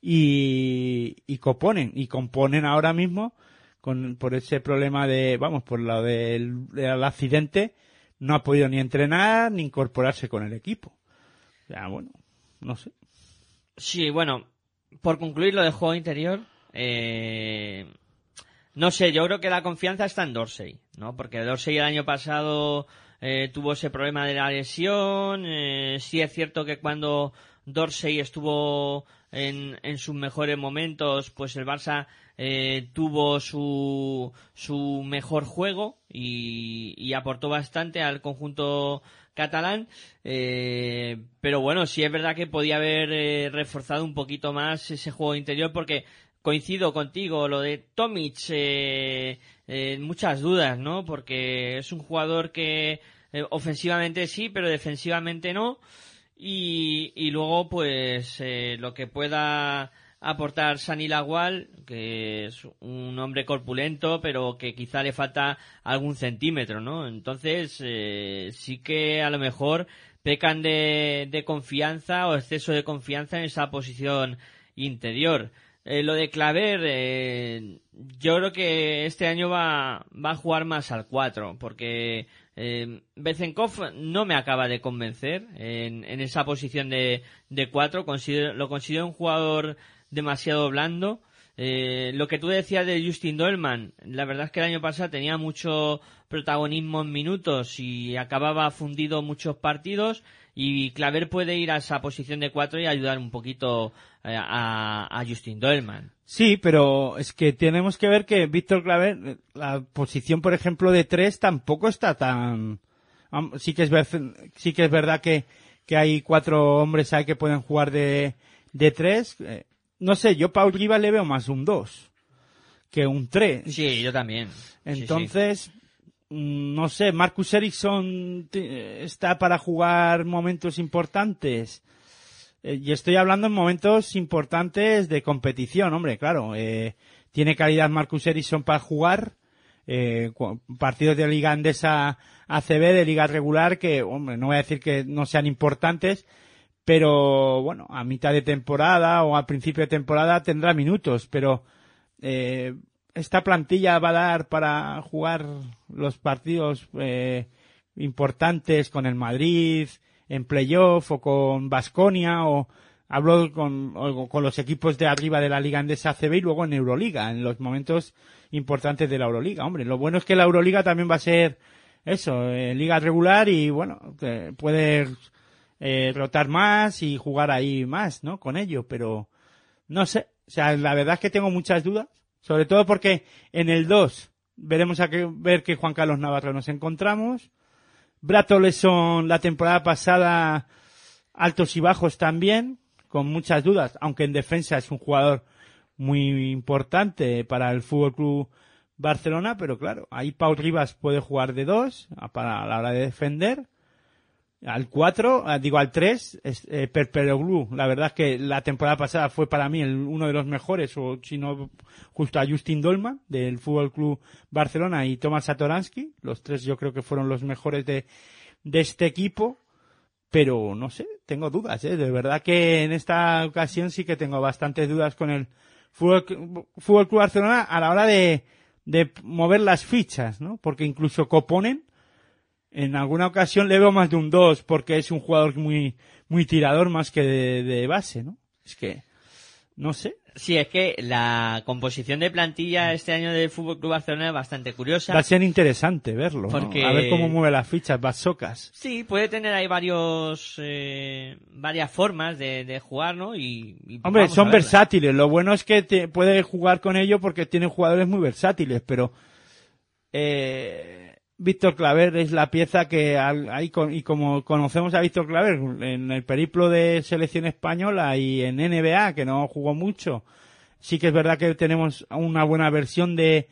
y, y componen, y componen ahora mismo con, por ese problema de, vamos, por lo del, del accidente, no ha podido ni entrenar ni incorporarse con el equipo. Sea, bueno, no sé. Sí, bueno, por concluir lo de juego interior, eh, no sé, yo creo que la confianza está en Dorsey, ¿no? Porque Dorsey el año pasado eh, tuvo ese problema de la lesión, eh, sí es cierto que cuando Dorsey estuvo en, en sus mejores momentos, pues el Barça eh, tuvo su, su mejor juego y, aportó bastante al conjunto catalán, eh, pero bueno, sí es verdad que podía haber eh, reforzado un poquito más ese juego interior porque coincido contigo, lo de Tomic, eh, muchas dudas, ¿no? Porque es un jugador que ofensivamente sí, pero defensivamente no. Y, y luego, pues, lo que pueda aportar Sani Lagual, que es un hombre corpulento, pero que quizá le falta algún centímetro, ¿no? Entonces, eh, sí que a lo mejor pecan de, de confianza o exceso de confianza en esa posición interior. Eh, lo de Claver, eh, yo creo que este año va, va a jugar más al 4, porque eh, Bezenkov no me acaba de convencer en, en esa posición de, de 4. Considero, lo considero un jugador demasiado blando. Eh, lo que tú decías de Justin Dolman, la verdad es que el año pasado tenía mucho protagonismo en minutos y acababa fundido muchos partidos y Claver puede ir a esa posición de cuatro y ayudar un poquito eh, a, a Justin Dolman. Sí, pero es que tenemos que ver que Víctor Claver, la posición, por ejemplo, de tres tampoco está tan... Sí que es, ver- sí que es verdad que, que hay cuatro hombres ahí que pueden jugar de, de tres. Eh, no sé, yo Paul Rivas le veo más un dos que un tres. Sí, yo también. Sí, sí. Entonces, mm, no sé, Marcus Ericsson te- está para jugar momentos importantes. Eh, y estoy hablando en momentos importantes de competición, hombre, claro. eh, tiene calidad Marcus Ericsson para jugar. eh, partidos de Liga Andesa ACB, de Liga Regular, que, hombre, no voy a decir que no sean importantes, pero bueno, a mitad de temporada o al principio de temporada tendrá minutos, pero eh, esta plantilla va a dar para jugar los partidos eh, importantes con el Madrid en playoff o con Basconia o hablo con, o con los equipos de arriba de la Liga Andesa ACB y luego en Euroliga, en los momentos importantes de la Euroliga. Hombre, lo bueno es que la Euroliga también va a ser eso, eh, liga regular y bueno, te puede eh, rotar más y jugar ahí más, ¿no? Con ello, pero no sé, o sea, la verdad es que tengo muchas dudas, sobre todo porque en el 2 veremos a que, ver que Juan Carlos Navarro nos encontramos. Brato Leson la temporada pasada altos y bajos también, con muchas dudas, aunque en defensa es un jugador muy importante para el Fútbol Club Barcelona, pero claro, ahí Pau Rivas puede jugar de dos para a la hora de defender. Al 4, digo al 3, es, eh, Perperoglu. La verdad es que la temporada pasada fue para mí uno de los mejores, o si no, justo a Justin Dolman del Fútbol Club Barcelona y Tomas Satoransky. Los tres yo creo que fueron los mejores de, de este equipo. Pero no sé, tengo dudas, ¿eh? De verdad que en esta ocasión sí que tengo bastantes dudas con el Fútbol, Fútbol Club Barcelona a la hora de, de mover las fichas, ¿no? Porque incluso Coponen, en alguna ocasión le veo más de un 2 porque es un jugador muy, muy tirador más que de, de base, ¿no? Es que, no sé. Sí, es que la composición de plantilla este año del Fútbol Club Barcelona es bastante curiosa. Va a ser interesante verlo, A ver cómo mueve las fichas, Basocas. Sí, puede tener ahí varios, eh, varias formas de, de jugar, ¿no? Y, y Hombre, son versátiles. Lo bueno es que te, puede jugar con ello porque tienen jugadores muy versátiles, pero eh, Víctor Claver es la pieza que con- y como conocemos a Víctor Claver en el periplo de selección española y en NBA que no jugó mucho, sí que es verdad que tenemos una buena versión de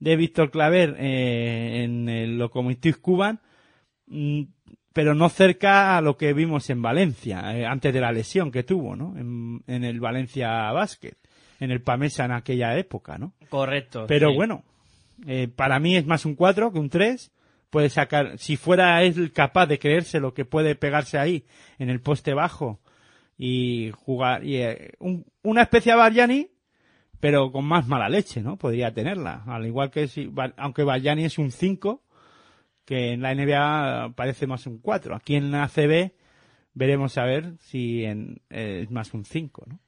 de Víctor Claver eh, en el Lokomotiv Cuban, mm, pero no cerca a lo que vimos en Valencia, eh, antes de la lesión que tuvo, ¿no? En, en el Valencia Basket, en el Pamesa en aquella época, ¿no? Correcto. Pero sí. bueno, eh, para mí es más un 4 que un 3. Puede sacar, si fuera él capaz de creerse lo que puede pegarse ahí en el poste bajo y jugar, y, eh, un- una especie de Barjani, pero con más mala leche, ¿no? Podría tenerla. Al igual que si, aunque Barjani es un 5, que en la NBA parece más un 4. Aquí en la ACB veremos a ver si en, eh, es más un 5, ¿no?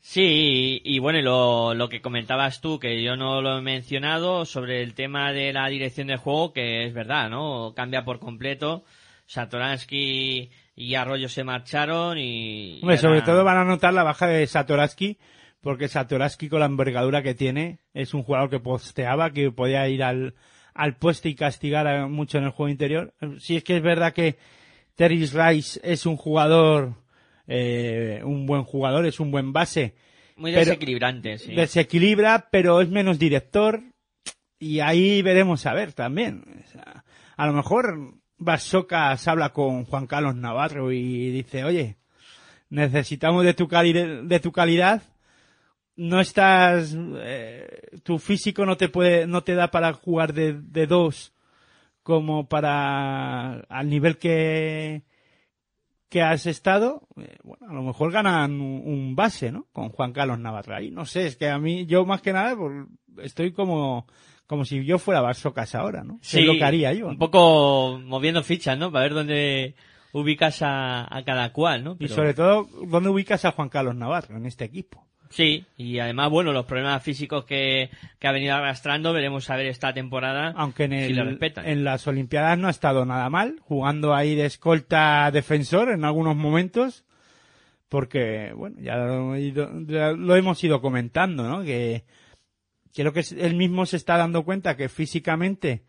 Sí, y, y bueno, y lo, lo que comentabas tú, que yo no lo he mencionado, sobre el tema de la dirección de juego, que es verdad, ¿no? Cambia por completo. Satoransky y Arroyo se marcharon y... Hombre, y sobre todo van a notar la baja de Satoraski, porque Satoraski con la envergadura que tiene es un jugador que posteaba, que podía ir al, al poste y castigar mucho en el juego interior. Sí es que es verdad que Terry Rice es un jugador, eh, un buen jugador, es un buen base, Muy Pero- desequilibrante, sí. Desequilibra, pero es menos director y ahí veremos a ver también. O sea, a lo mejor Basocas habla con Juan Carlos Navarro y dice, oye, necesitamos de tu, cali- de tu calidad. No estás, eh, tu físico no te puede, no te da para jugar de, de dos como para al nivel que, que has estado, eh, bueno, a lo mejor ganan un, un base, ¿no? Con Juan Carlos Navarra ahí. No sé, es que a mí, yo más que nada, por- estoy como, como si yo fuera Barsocas ahora, ¿no? Sí, es lo que haría yo. Un ¿no? poco moviendo fichas, ¿no? Para ver dónde ubicas a, a cada cual, ¿no? Y sobre todo, ¿dónde ubicas a Juan Carlos Navarro en este equipo? Sí, y además, bueno, los problemas físicos que, que ha venido arrastrando, veremos a ver esta temporada Aunque en, si el, respetan. en las Olimpiadas no ha estado nada mal, jugando ahí de escolta defensor en algunos momentos, porque, bueno, ya lo, ya lo hemos ido comentando, ¿no? Que creo que él mismo se está dando cuenta que físicamente,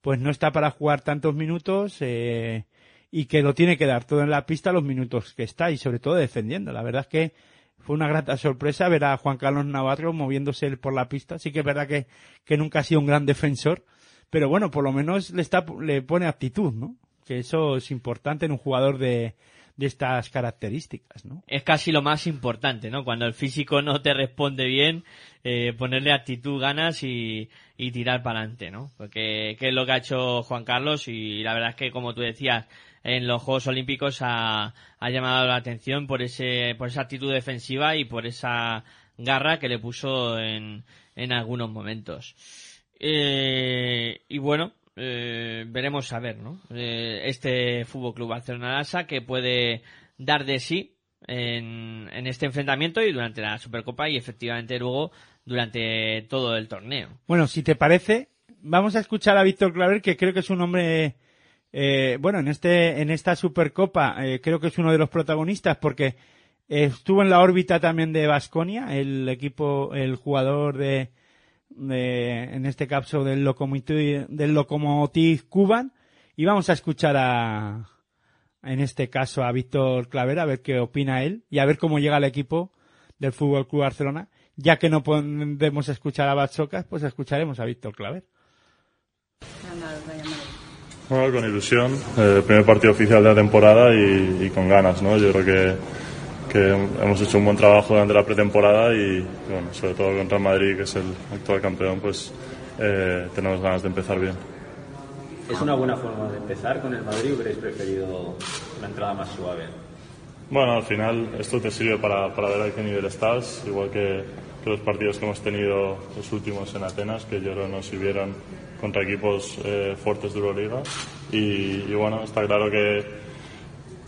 pues no está para jugar tantos minutos, eh, y que lo tiene que dar todo en la pista los minutos que está, y sobre todo defendiendo. La verdad es que fue una grata sorpresa ver a Juan Carlos Navarro moviéndose por la pista. Sí que es verdad que, que nunca ha sido un gran defensor, pero bueno, por lo menos le está, le pone actitud, ¿no? Que eso es importante en un jugador de, de estas características, ¿no? es casi lo más importante, ¿no? Cuando el físico no te responde bien, eh, ponerle actitud, ganas y, y tirar para adelante, ¿no? Porque que es lo que ha hecho Juan Carlos y la verdad es que, como tú decías, en los Juegos Olímpicos ha, ha llamado la atención por ese, por esa actitud defensiva y por esa garra que le puso en, en algunos momentos. Eh, y bueno, eh, veremos a ver, ¿no? Eh, este Fútbol Club Barcelona Lasa que puede dar de sí en, en este enfrentamiento y durante la Supercopa y efectivamente luego durante todo el torneo. Bueno, si te parece, vamos a escuchar a Víctor Claver, que creo que es un hombre, eh, bueno, en este, en esta Supercopa, eh, creo que es uno de los protagonistas porque estuvo en la órbita también de Basconia, el equipo, el jugador de, de en este caso del Lokomotiv, del Lokomotiv Cuban, y vamos a escuchar a, en este caso a Víctor Claver, a ver qué opina él y a ver cómo llega el equipo del Fútbol Club Barcelona. Ya que no podemos escuchar a Batsocas, pues escucharemos a Víctor Claver. Bueno, con ilusión, eh, primer partido oficial de la temporada y, y con ganas, ¿no? Yo creo que, que hemos hecho un buen trabajo durante la pretemporada y, bueno, sobre todo contra Madrid, que es el actual campeón, pues eh, tenemos ganas de empezar bien. ¿Es una buena forma de empezar con el Madrid o hubierais preferido una entrada más suave? Bueno, al final esto te sirve para, para ver a qué nivel estás, igual que, que los partidos que hemos tenido los últimos en Atenas, que yo creo nos sirvieron contra equipos eh, fuertes de Euroliga. Y, y bueno, está claro que,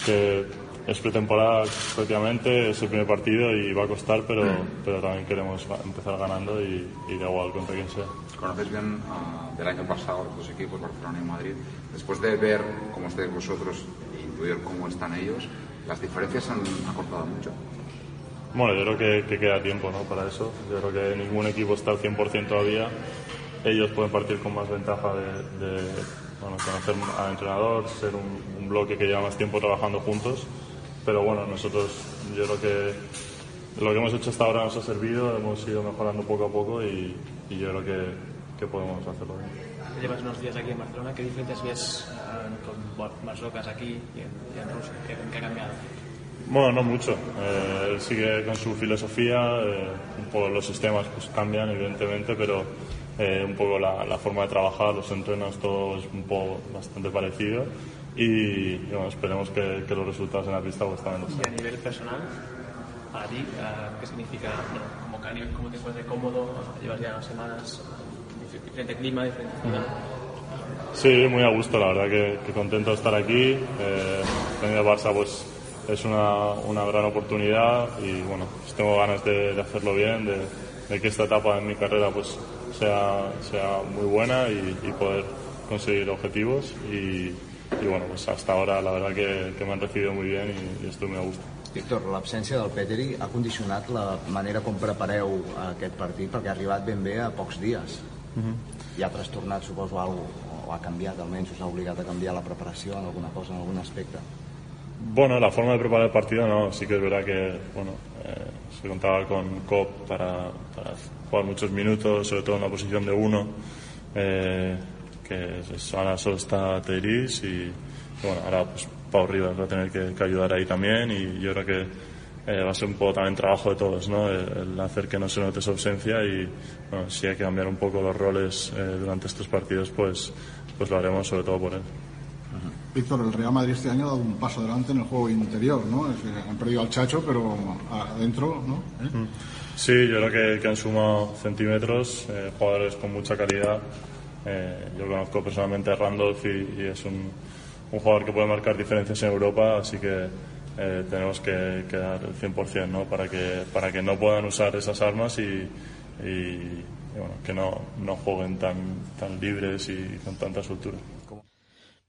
que es pretemporada prácticamente, es el primer partido y va a costar, pero, pero también queremos empezar ganando y, y da igual contra quien sea. Conoces bien ah, del año pasado los dos equipos, Barcelona y Madrid. Después de ver cómo estáis vosotros e intuir cómo están ellos, las diferencias han acortado mucho. Bueno, yo creo que, que queda tiempo ¿no? para eso. Yo creo que ningún equipo está al 100% todavía. Ellos pueden partir con más ventaja de, de, bueno, conocer al entrenador, ser un, un bloque que lleva más tiempo trabajando juntos. Pero bueno, nosotros yo creo que lo que hemos hecho hasta ahora nos ha servido, hemos ido mejorando poco a poco y, y yo creo que, que podemos hacerlo bien. Llevas unos días aquí en Barcelona, ¿qué diferencias ves eh, con más locas aquí y en, y en Rusia? ¿Qué, qué ha cambiado? Bueno, no mucho. Eh, él sigue con su filosofía, eh, un poco los sistemas pues cambian evidentemente, pero eh, un poco la, la forma de trabajar, los entrenos, todo es un poco bastante parecido y, bueno, esperemos que, que los resultados en la pista pues también lo Y a sean. nivel personal, para ti, eh, ¿qué significa, bueno, como a nivel, cómo te encuentras cómodo, llevas ya unas semanas, dif- diferente clima, diferente ciudad? Sí, muy a gusto, la verdad que, que contento de estar aquí. Eh, venir al Barça pues es una, una gran oportunidad y bueno, pues tengo ganas de, de hacerlo bien, de, de que esta etapa en mi carrera pues sea, sea muy buena y, y poder conseguir objetivos y, y bueno, pues hasta ahora la verdad que, que me han recibido muy bien y, y estoy muy a gusto. Víctor, l'absència del Petri ha condicionat la manera com prepareu aquest partit perquè ha arribat ben bé a pocs dies. I ha trastornat, suposo, alguna cosa, o ha canviat, almenys us ha obligat a canviar la preparació en alguna cosa, en algun aspecte. Bueno, la forma de preparar el partido no, sí que es verdad que bueno, eh, contaba con COP para, jugar muchos minutos, sobre todo en la posición de uno, eh, que ahora solo está Teiris y, bueno, ahora pues Pau Rivas va a tener que, ayudar ahí también y yo creo que eh, va a ser un poco también trabajo de todos, ¿no? El, el hacer que no se note su ausencia y bueno, si hay que cambiar un poco los roles eh, durante estos partidos, pues, pues lo haremos sobre todo por él. Víctor, el Real Madrid este año ha dado un paso adelante en el juego interior, ¿no? Han perdido al Chacho, pero adentro, ¿no? ¿Eh? Sí, yo creo que, han sumado centímetros, eh, jugadores con mucha calidad. Eh, yo conozco personalmente a Randolph y, es un, jugador que puede marcar diferencias en Europa, así que tenemos que, que dar el 100% ¿no? para, que, para que no puedan usar esas armas y, y- y, bueno, que no, no jueguen tan, tan libres y con tanta soltura.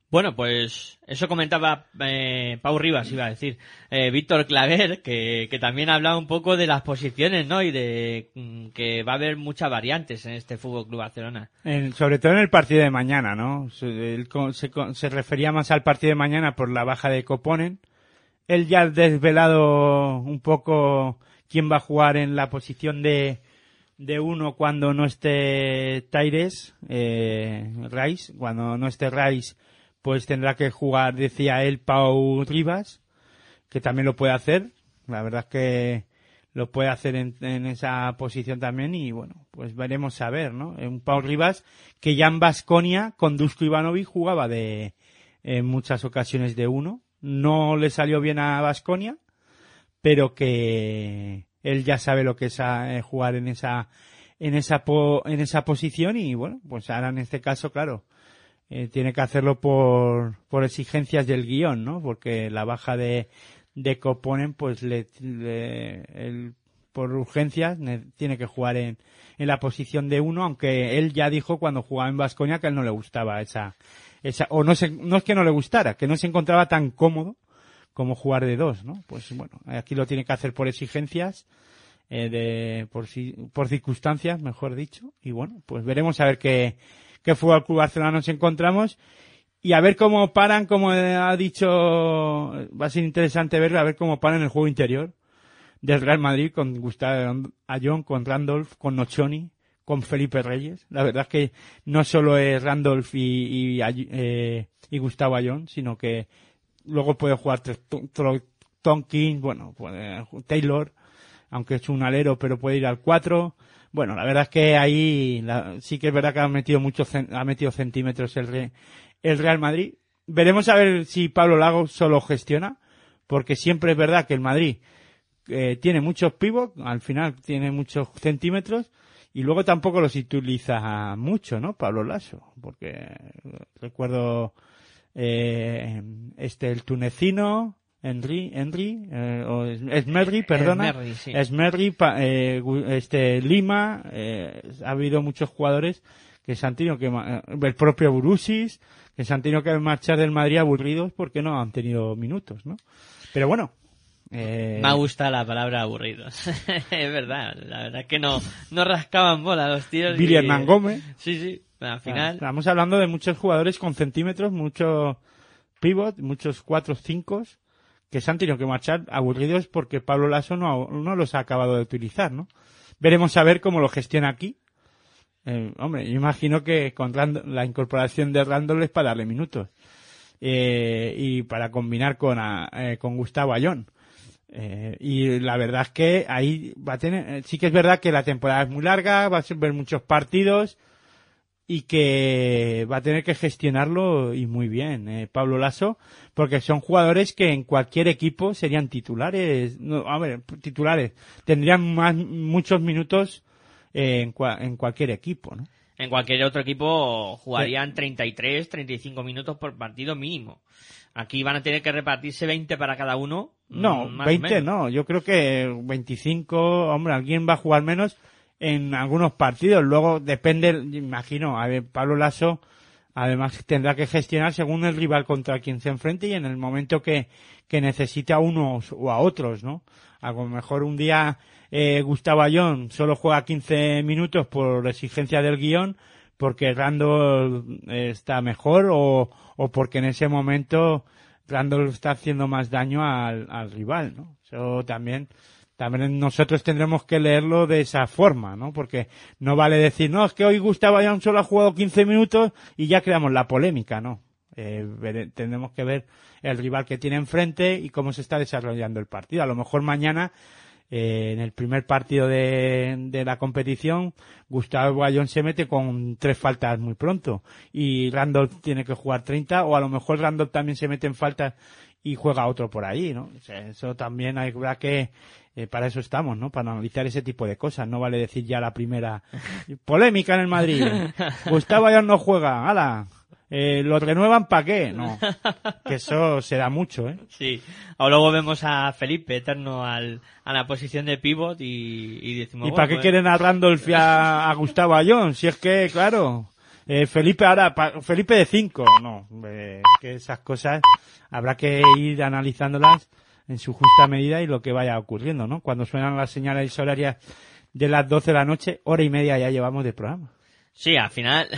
Bueno, pues eso comentaba eh, Pau Rivas, iba a decir. Eh, Víctor Claver, que, que también hablaba un poco de las posiciones, ¿no? Y de mm, que va a haber muchas variantes en este Fútbol Club Barcelona. Sobre todo en el partido de mañana, ¿no? Se, él se, se refería más al partido de mañana por la baja de Coponen. Él ya ha desvelado un poco quién va a jugar en la posición de, de uno cuando no esté Taires, eh, Rice. Cuando no esté Rice, pues tendrá que jugar, decía él, Pau Rivas, que también lo puede hacer. La verdad es que lo puede hacer en, esa posición también y bueno, pues veremos a ver, ¿no? Un Pau Rivas que ya en Basconia con Dusko Ivanovic jugaba de en muchas ocasiones de uno. No le salió bien a Basconia, pero que él ya sabe lo que es a- eh, jugar en esa en esa po- en esa posición y bueno, pues ahora en este caso, claro, eh, tiene que hacerlo por, por exigencias del guion, ¿no? Porque la baja de, de Coponen, pues le, le- él, por urgencias, ne- tiene que jugar en, en la posición de uno, aunque él ya dijo cuando jugaba en Vasconia que él no le gustaba esa, esa, o no se, no es que no le gustara, que no se encontraba tan cómodo como jugar de dos, ¿no? Pues bueno, aquí lo tiene que hacer por exigencias, eh, de, por, si- por circunstancias, mejor dicho, y bueno, pues veremos a ver qué, qué Fútbol Club Barcelona nos encontramos y a ver cómo paran, como ha dicho, va a ser interesante verlo, a ver cómo paran el juego interior del Real Madrid con Gustavo Ayón, con Randolph, con Nochoni, con Felipe Reyes. La verdad es que no solo es Randolph y, eh, y Gustavo Ayón, sino que luego puede jugar Tompkins, bueno, Taylor, aunque es un alero, pero puede ir al 4. Bueno, la verdad es que ahí la- sí que es verdad que ha metido muchos ha metido centímetros el, Re- el Real Madrid. Veremos a ver si Pablo Lago solo gestiona, porque siempre es verdad que el Madrid eh, tiene muchos pivots, al final tiene muchos centímetros, y luego tampoco los utiliza mucho, ¿no? Pablo Lasso, porque eh, recuerdo eh, este el tunecino Henry Henry eh, o Es- Esmerri perdona Esmerri, sí. Esmerri, pa- eh, este Lima eh, ha habido muchos jugadores que se han tenido que eh, el propio Burusis que se han tenido que marchar del Madrid aburridos porque no han tenido minutos no pero bueno eh, Me gusta la palabra aburridos. <laughs> es verdad, la verdad es que no, no rascaban bola los tíos. Billy y- Hernán Gómez. Sí, sí, al final. Estamos hablando de muchos jugadores con centímetros, muchos pivot, muchos cuatro cinco que se han tenido que marchar aburridos porque Pablo Lasso no, no los ha acabado de utilizar, ¿no? Veremos a ver cómo lo gestiona aquí. Eh, hombre, yo imagino que con Rand- la incorporación de Randall es para darle minutos. Eh, y para combinar con, a- eh, con Gustavo Ayón. Eh, y la verdad es que ahí va a tener, eh, sí que es verdad que la temporada es muy larga, va a ver muchos partidos y que va a tener que gestionarlo y muy bien, eh, Pablo Lasso, porque son jugadores que en cualquier equipo serían titulares, no, a ver, titulares, tendrían más, muchos minutos eh, en, cua- en cualquier equipo, ¿no? En cualquier otro equipo jugarían 33, 35 minutos por partido mínimo. Aquí van a tener que repartirse 20 para cada uno. No, mm, más o 20 menos. no, yo creo que 25, hombre, alguien va a jugar menos en algunos partidos, luego depende, imagino, a ver, Pablo Lasso además tendrá que gestionar según el rival contra quien se enfrente y en el momento que, que necesite a unos o a otros, ¿no? A lo mejor un día eh, Gustavo Ayón solo juega 15 minutos por exigencia del guion porque Randall eh, está mejor o, o porque en ese momento Randall está haciendo más daño al, al rival, ¿no? Eso también, también nosotros tendremos que leerlo de esa forma, ¿no? Porque no vale decir, no, es que hoy Gustavo Ayón solo ha jugado 15 minutos y ya creamos la polémica, ¿no? Eh, tendremos que ver el rival que tiene enfrente y cómo se está desarrollando el partido. A lo mejor mañana, eh, en el primer partido de, de la competición, Gustavo Ayón se mete con tres faltas muy pronto y Randolph tiene que jugar 30 o a lo mejor Randolph también se mete en faltas y juega otro por ahí, ¿no? O sea, eso también hay verdad que eh, para eso estamos, ¿no? Para analizar ese tipo de cosas. No vale decir ya la primera <laughs> polémica en el Madrid. Gustavo Ayón no juega, ¡hala! Eh, ¿Lo renuevan para qué? No. Que eso se da mucho, ¿eh? Sí. O luego vemos a Felipe eterno al, a la posición de pivot y, y decimos... ¿Y bueno, para qué pues- quieren a Randolph y a, a Gustavo Ayón? Si es que, claro, eh, Felipe ahora, Felipe de 5, no, eh, que esas cosas habrá que ir analizándolas en su justa medida y lo que vaya ocurriendo, ¿no? Cuando suenan las señales horarias de las 12 de la noche, hora y media ya llevamos de programa. Sí, al final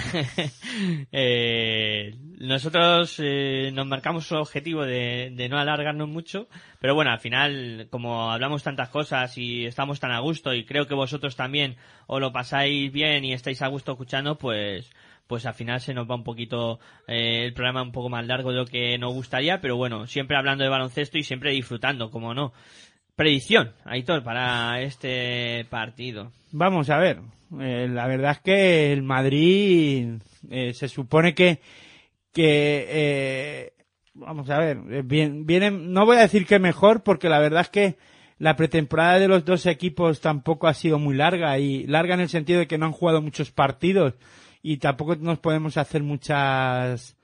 <laughs> eh, nosotros eh, nos marcamos un objetivo de, de no alargarnos mucho, pero bueno, al final como hablamos tantas cosas y estamos tan a gusto y creo que vosotros también os lo pasáis bien y estáis a gusto escuchando, pues pues al final se nos va un poquito eh, el programa un poco más largo de lo que nos gustaría, pero bueno, siempre hablando de baloncesto y siempre disfrutando, como no. Predicción, Aitor, para este partido. Vamos a ver, eh, la verdad es que el Madrid eh, se supone que que vamos a ver, bien, no voy a decir que mejor porque la verdad es que la pretemporada de los dos equipos tampoco ha sido muy larga y larga en el sentido de que no han jugado muchos partidos y tampoco nos podemos hacer muchas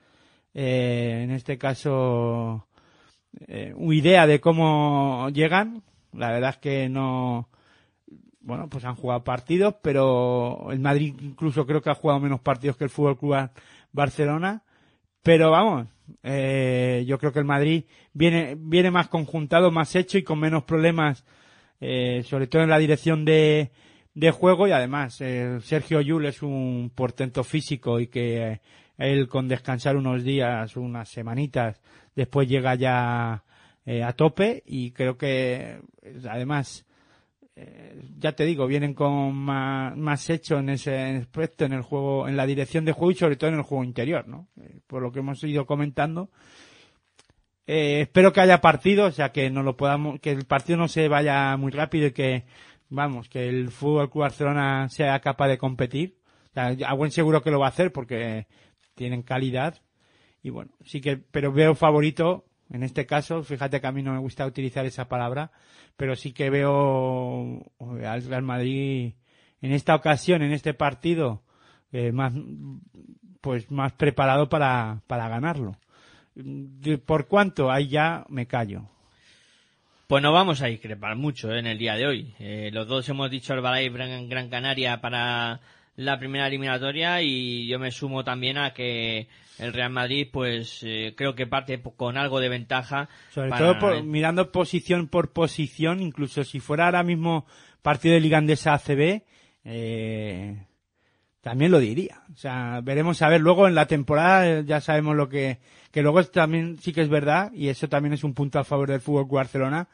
eh, en este caso eh, idea de cómo llegan. La verdad es que no, bueno, pues han jugado partidos, pero el Madrid incluso creo que ha jugado menos partidos que el Fútbol Club Barcelona. Pero vamos, eh, yo creo que el Madrid viene, viene más conjuntado, más hecho y con menos problemas, eh, sobre todo en la dirección de, de juego y además eh, Sergio Yul es un portento físico y que eh, él con descansar unos días, unas semanitas, después llega ya eh, a tope y creo que eh, además ya te digo, vienen con más, más hecho en ese aspecto, en el juego, en la dirección de juego y sobre todo en el juego interior, ¿no? Por lo que hemos ido comentando. Eh, espero que haya partido, o sea, que no lo podamos, que el partido no se vaya muy rápido y que, vamos, que el Fútbol Club Barcelona sea capaz de competir. O sea, a buen seguro que lo va a hacer porque tienen calidad. Y bueno, sí que, pero veo favorito en este caso, fíjate que a mí no me gusta utilizar esa palabra, pero sí que veo al Real Madrid en esta ocasión, en este partido, eh, más, pues más preparado para, para ganarlo. De- ¿Por cuánto? Ahí ya me callo. Pues no vamos a discrepar mucho eh, en el día de hoy. Eh, los dos hemos dicho Herbalife Gran, Gran Canaria para la primera eliminatoria y yo me sumo también a que el Real Madrid pues eh, creo que parte con algo de ventaja. Sobre para- todo por- mirando posición por posición, incluso si fuera ahora mismo partido de Liga Andesa ACB, eh, también lo diría. O sea, veremos a ver luego en la temporada, eh, ya sabemos lo que, que luego también sí que es verdad, y eso también es un punto a favor del Fútbol Barcelona,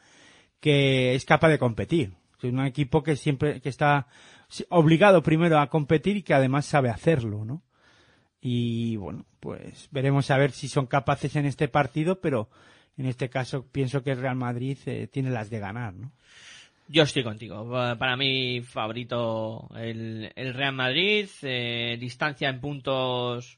que es capaz de competir. Es un equipo que siempre, que está obligado primero a competir y que además sabe hacerlo, ¿no? Y bueno, pues veremos a ver si son capaces en este partido, pero en este caso pienso que el Real Madrid eh, tiene las de ganar, ¿no? Yo estoy contigo. Pa- Para mí favorito el, el Real Madrid. eh, distancia en puntos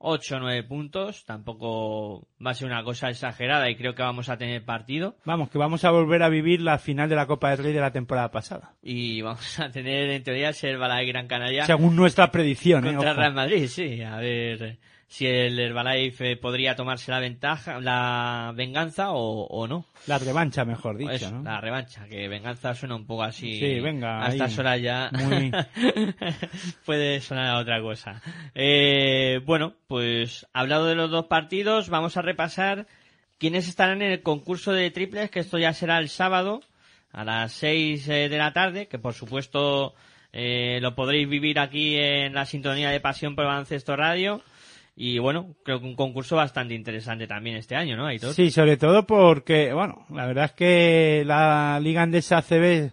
8 o 9 puntos. Tampoco va a ser una cosa exagerada y creo que vamos a tener partido. Vamos, que vamos a volver a vivir la final de la Copa del Rey de la temporada pasada. Y vamos a tener en teoría el Herbalife Gran Canaria. Según nuestra predicción, ¿eh? Contra el Ojo. Real Madrid, sí. A ver si el Herbalife eh, podría tomarse la ventaja, la venganza o, o no. La revancha, mejor dicho, Eso, ¿no? La revancha, que venganza suena un poco así. Sí, venga, A estas horas ya. Muy- <laughs> puede sonar a otra cosa. Eh, bueno, pues hablado de los dos partidos, vamos a repasar quiénes estarán en el concurso de triples, que esto ya será el sábado a las 6 de la tarde, que por supuesto eh, lo podréis vivir aquí en la sintonía de Pasión por Baloncesto Radio. Y bueno, creo que un concurso bastante interesante también este año, ¿no? Sí, sobre todo porque, bueno, la verdad es que la Liga Andesa ACB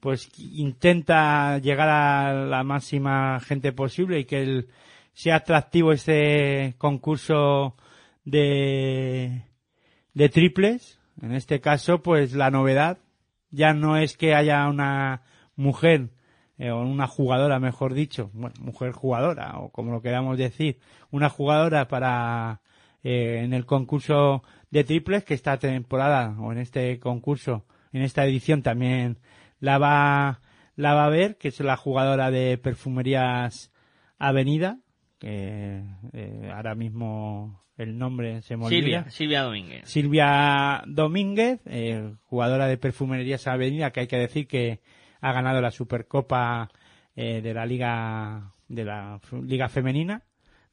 pues intenta llegar a la máxima gente posible y que sea atractivo este concurso de, de triples. En este caso, pues la novedad ya no es que haya una mujer eh, o una jugadora, mejor dicho, bueno, mujer jugadora o como lo queramos decir, una jugadora para eh, en el concurso de triples que esta temporada o en este concurso, en esta edición también la va la va a ver, que es la jugadora de Perfumerías Avenida, que eh, ahora mismo el nombre se me olvida. Silvia, Silvia Domínguez. Silvia Domínguez, eh, jugadora de Perfumerías Avenida, que hay que decir que ha ganado la Supercopa eh, de la Liga de la Liga Femenina,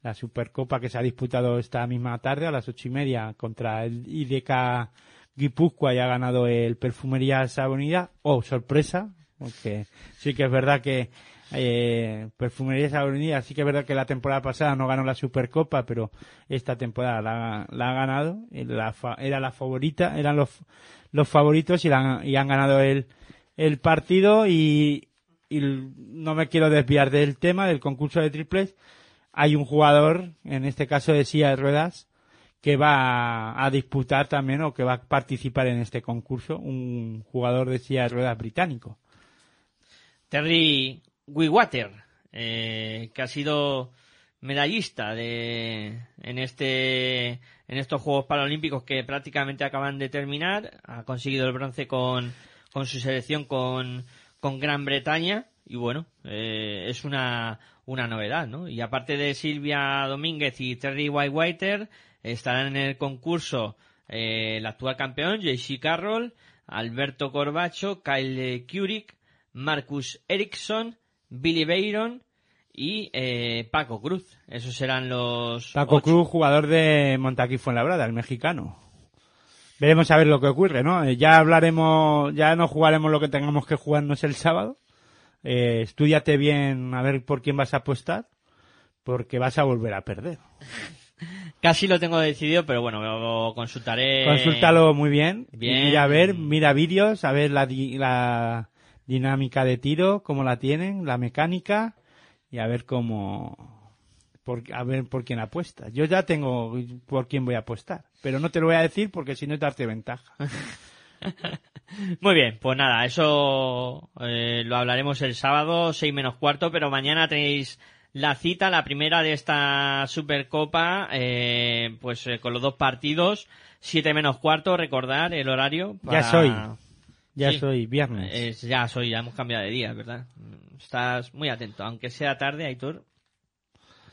la Supercopa que se ha disputado esta misma tarde a las ocho y media contra el IDK Guipúzcoa y ha ganado el Perfumerías Avenida. Oh, sorpresa, porque sí que es verdad que eh, Perfumerías Avenida, sí que es verdad que la temporada pasada no ganó la Supercopa, pero esta temporada la, la ha ganado. La fa- era la favorita, eran los, los favoritos y, la y han ganado el, el partido y, y no me quiero desviar del tema del concurso de triples. Hay un jugador, en este caso de silla de ruedas, que va a, disputar también o que va a participar en este concurso, un jugador de silla de ruedas británico. Terry Wiwater, eh, que ha sido medallista de, en este, en estos Juegos Paralímpicos que prácticamente acaban de terminar. Ha conseguido el bronce con, con su selección con, con Gran Bretaña. Y bueno, eh, es una, una novedad, ¿no? Y aparte de Silvia Domínguez y Terry Whitewater, estarán en el concurso eh, el actual campeón, JC Carroll, Alberto Corbacho, Kyle Curic, Marcus Ericsson, Billy Bayron y eh, Paco Cruz. Esos serán los Paco ocho. Cruz, jugador de Montaquí Fuenlabrada, el mexicano. Veremos a ver lo que ocurre, ¿no? Eh, Ya hablaremos, ya no jugaremos lo que tengamos que jugarnos el sábado. Eh, estudiate bien a ver por quién vas a apostar, porque vas a volver a perder. <laughs> Casi lo tengo decidido, pero bueno, lo consultaré. Consúltalo muy bien. Bien. Mira a ver, mira vídeos, a ver la, di- la dinámica de tiro, cómo la tienen, la mecánica, y a ver cómo, por, a ver por quién apuesta. Yo ya tengo por quién voy a apostar, pero no te lo voy a decir porque si no es darte ventaja. <laughs> Muy bien, pues nada, eso eh, lo hablaremos el sábado, 6 menos cuarto, pero mañana tenéis la cita, la primera de esta Supercopa, eh, pues eh, con los dos partidos, 7 menos cuarto, recordar el horario. Ya para- soy. Ya Sí. soy viernes. Es- ya soy, ya hemos cambiado de día, ¿verdad? Estás muy atento, aunque sea tarde, Aitor.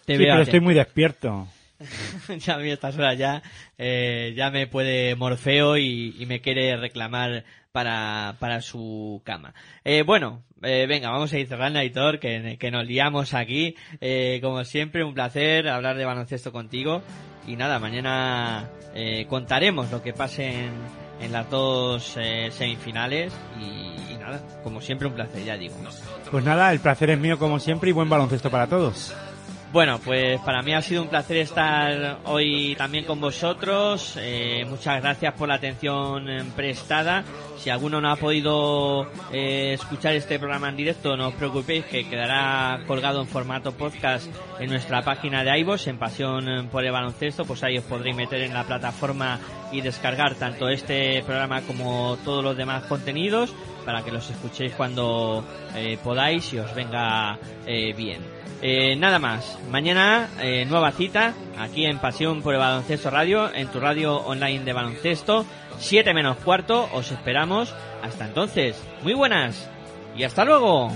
Sí, pero estoy muy despierto. <laughs> ya a mí a estas horas ya, eh, ya me puede Morfeo y, y me quiere reclamar para, para su cama. Eh, bueno, eh, venga, vamos a ir cerrando, Aitor, que, que nos liamos aquí. Eh, como siempre, un placer hablar de baloncesto contigo. Y nada, mañana eh, contaremos lo que pase en, en las dos eh, semifinales. Y, y nada, como siempre, un placer, ya digo. Pues nada, el placer es mío como siempre y buen baloncesto para todos. Bueno, pues para mí ha sido un placer estar hoy también con vosotros. Eh, muchas gracias por la atención eh, prestada. Si alguno no ha podido eh, escuchar este programa en directo, no os preocupéis que quedará colgado en formato podcast en nuestra página de iVoox, en Pasión por el Baloncesto. Pues ahí os podréis meter en la plataforma y descargar tanto este programa como todos los demás contenidos para que los escuchéis cuando podáis y os venga bien. Eh, nada más. Mañana, eh, nueva cita aquí en Pasión por el Baloncesto Radio, en tu radio online de baloncesto. 7 menos cuarto, os esperamos. Hasta entonces, muy buenas y hasta luego.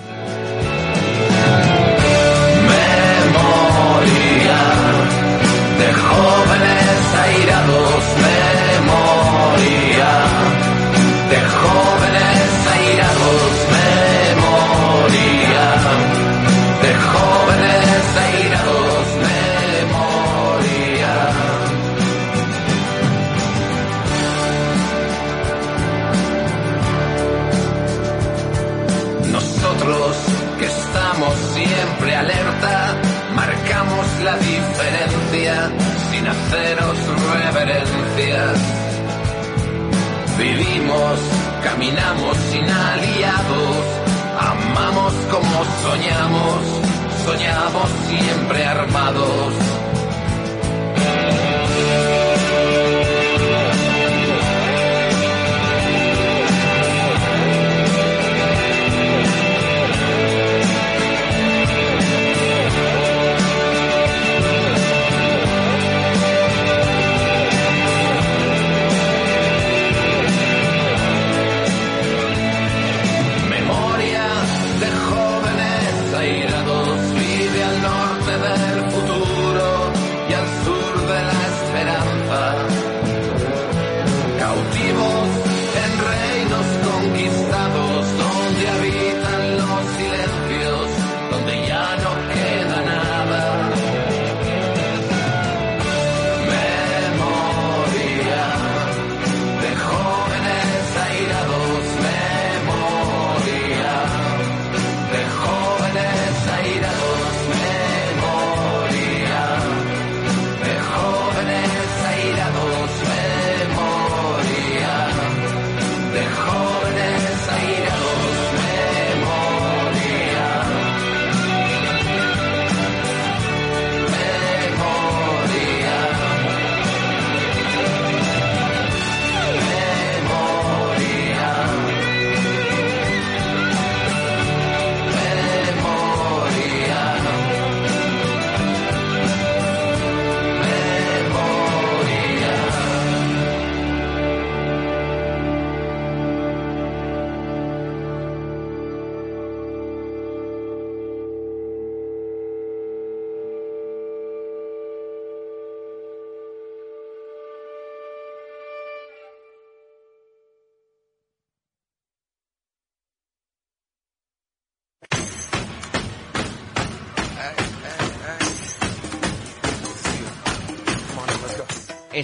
memoria de jóvenes airados, Vivimos, caminamos sin aliados, amamos como soñamos, soñamos siempre armados.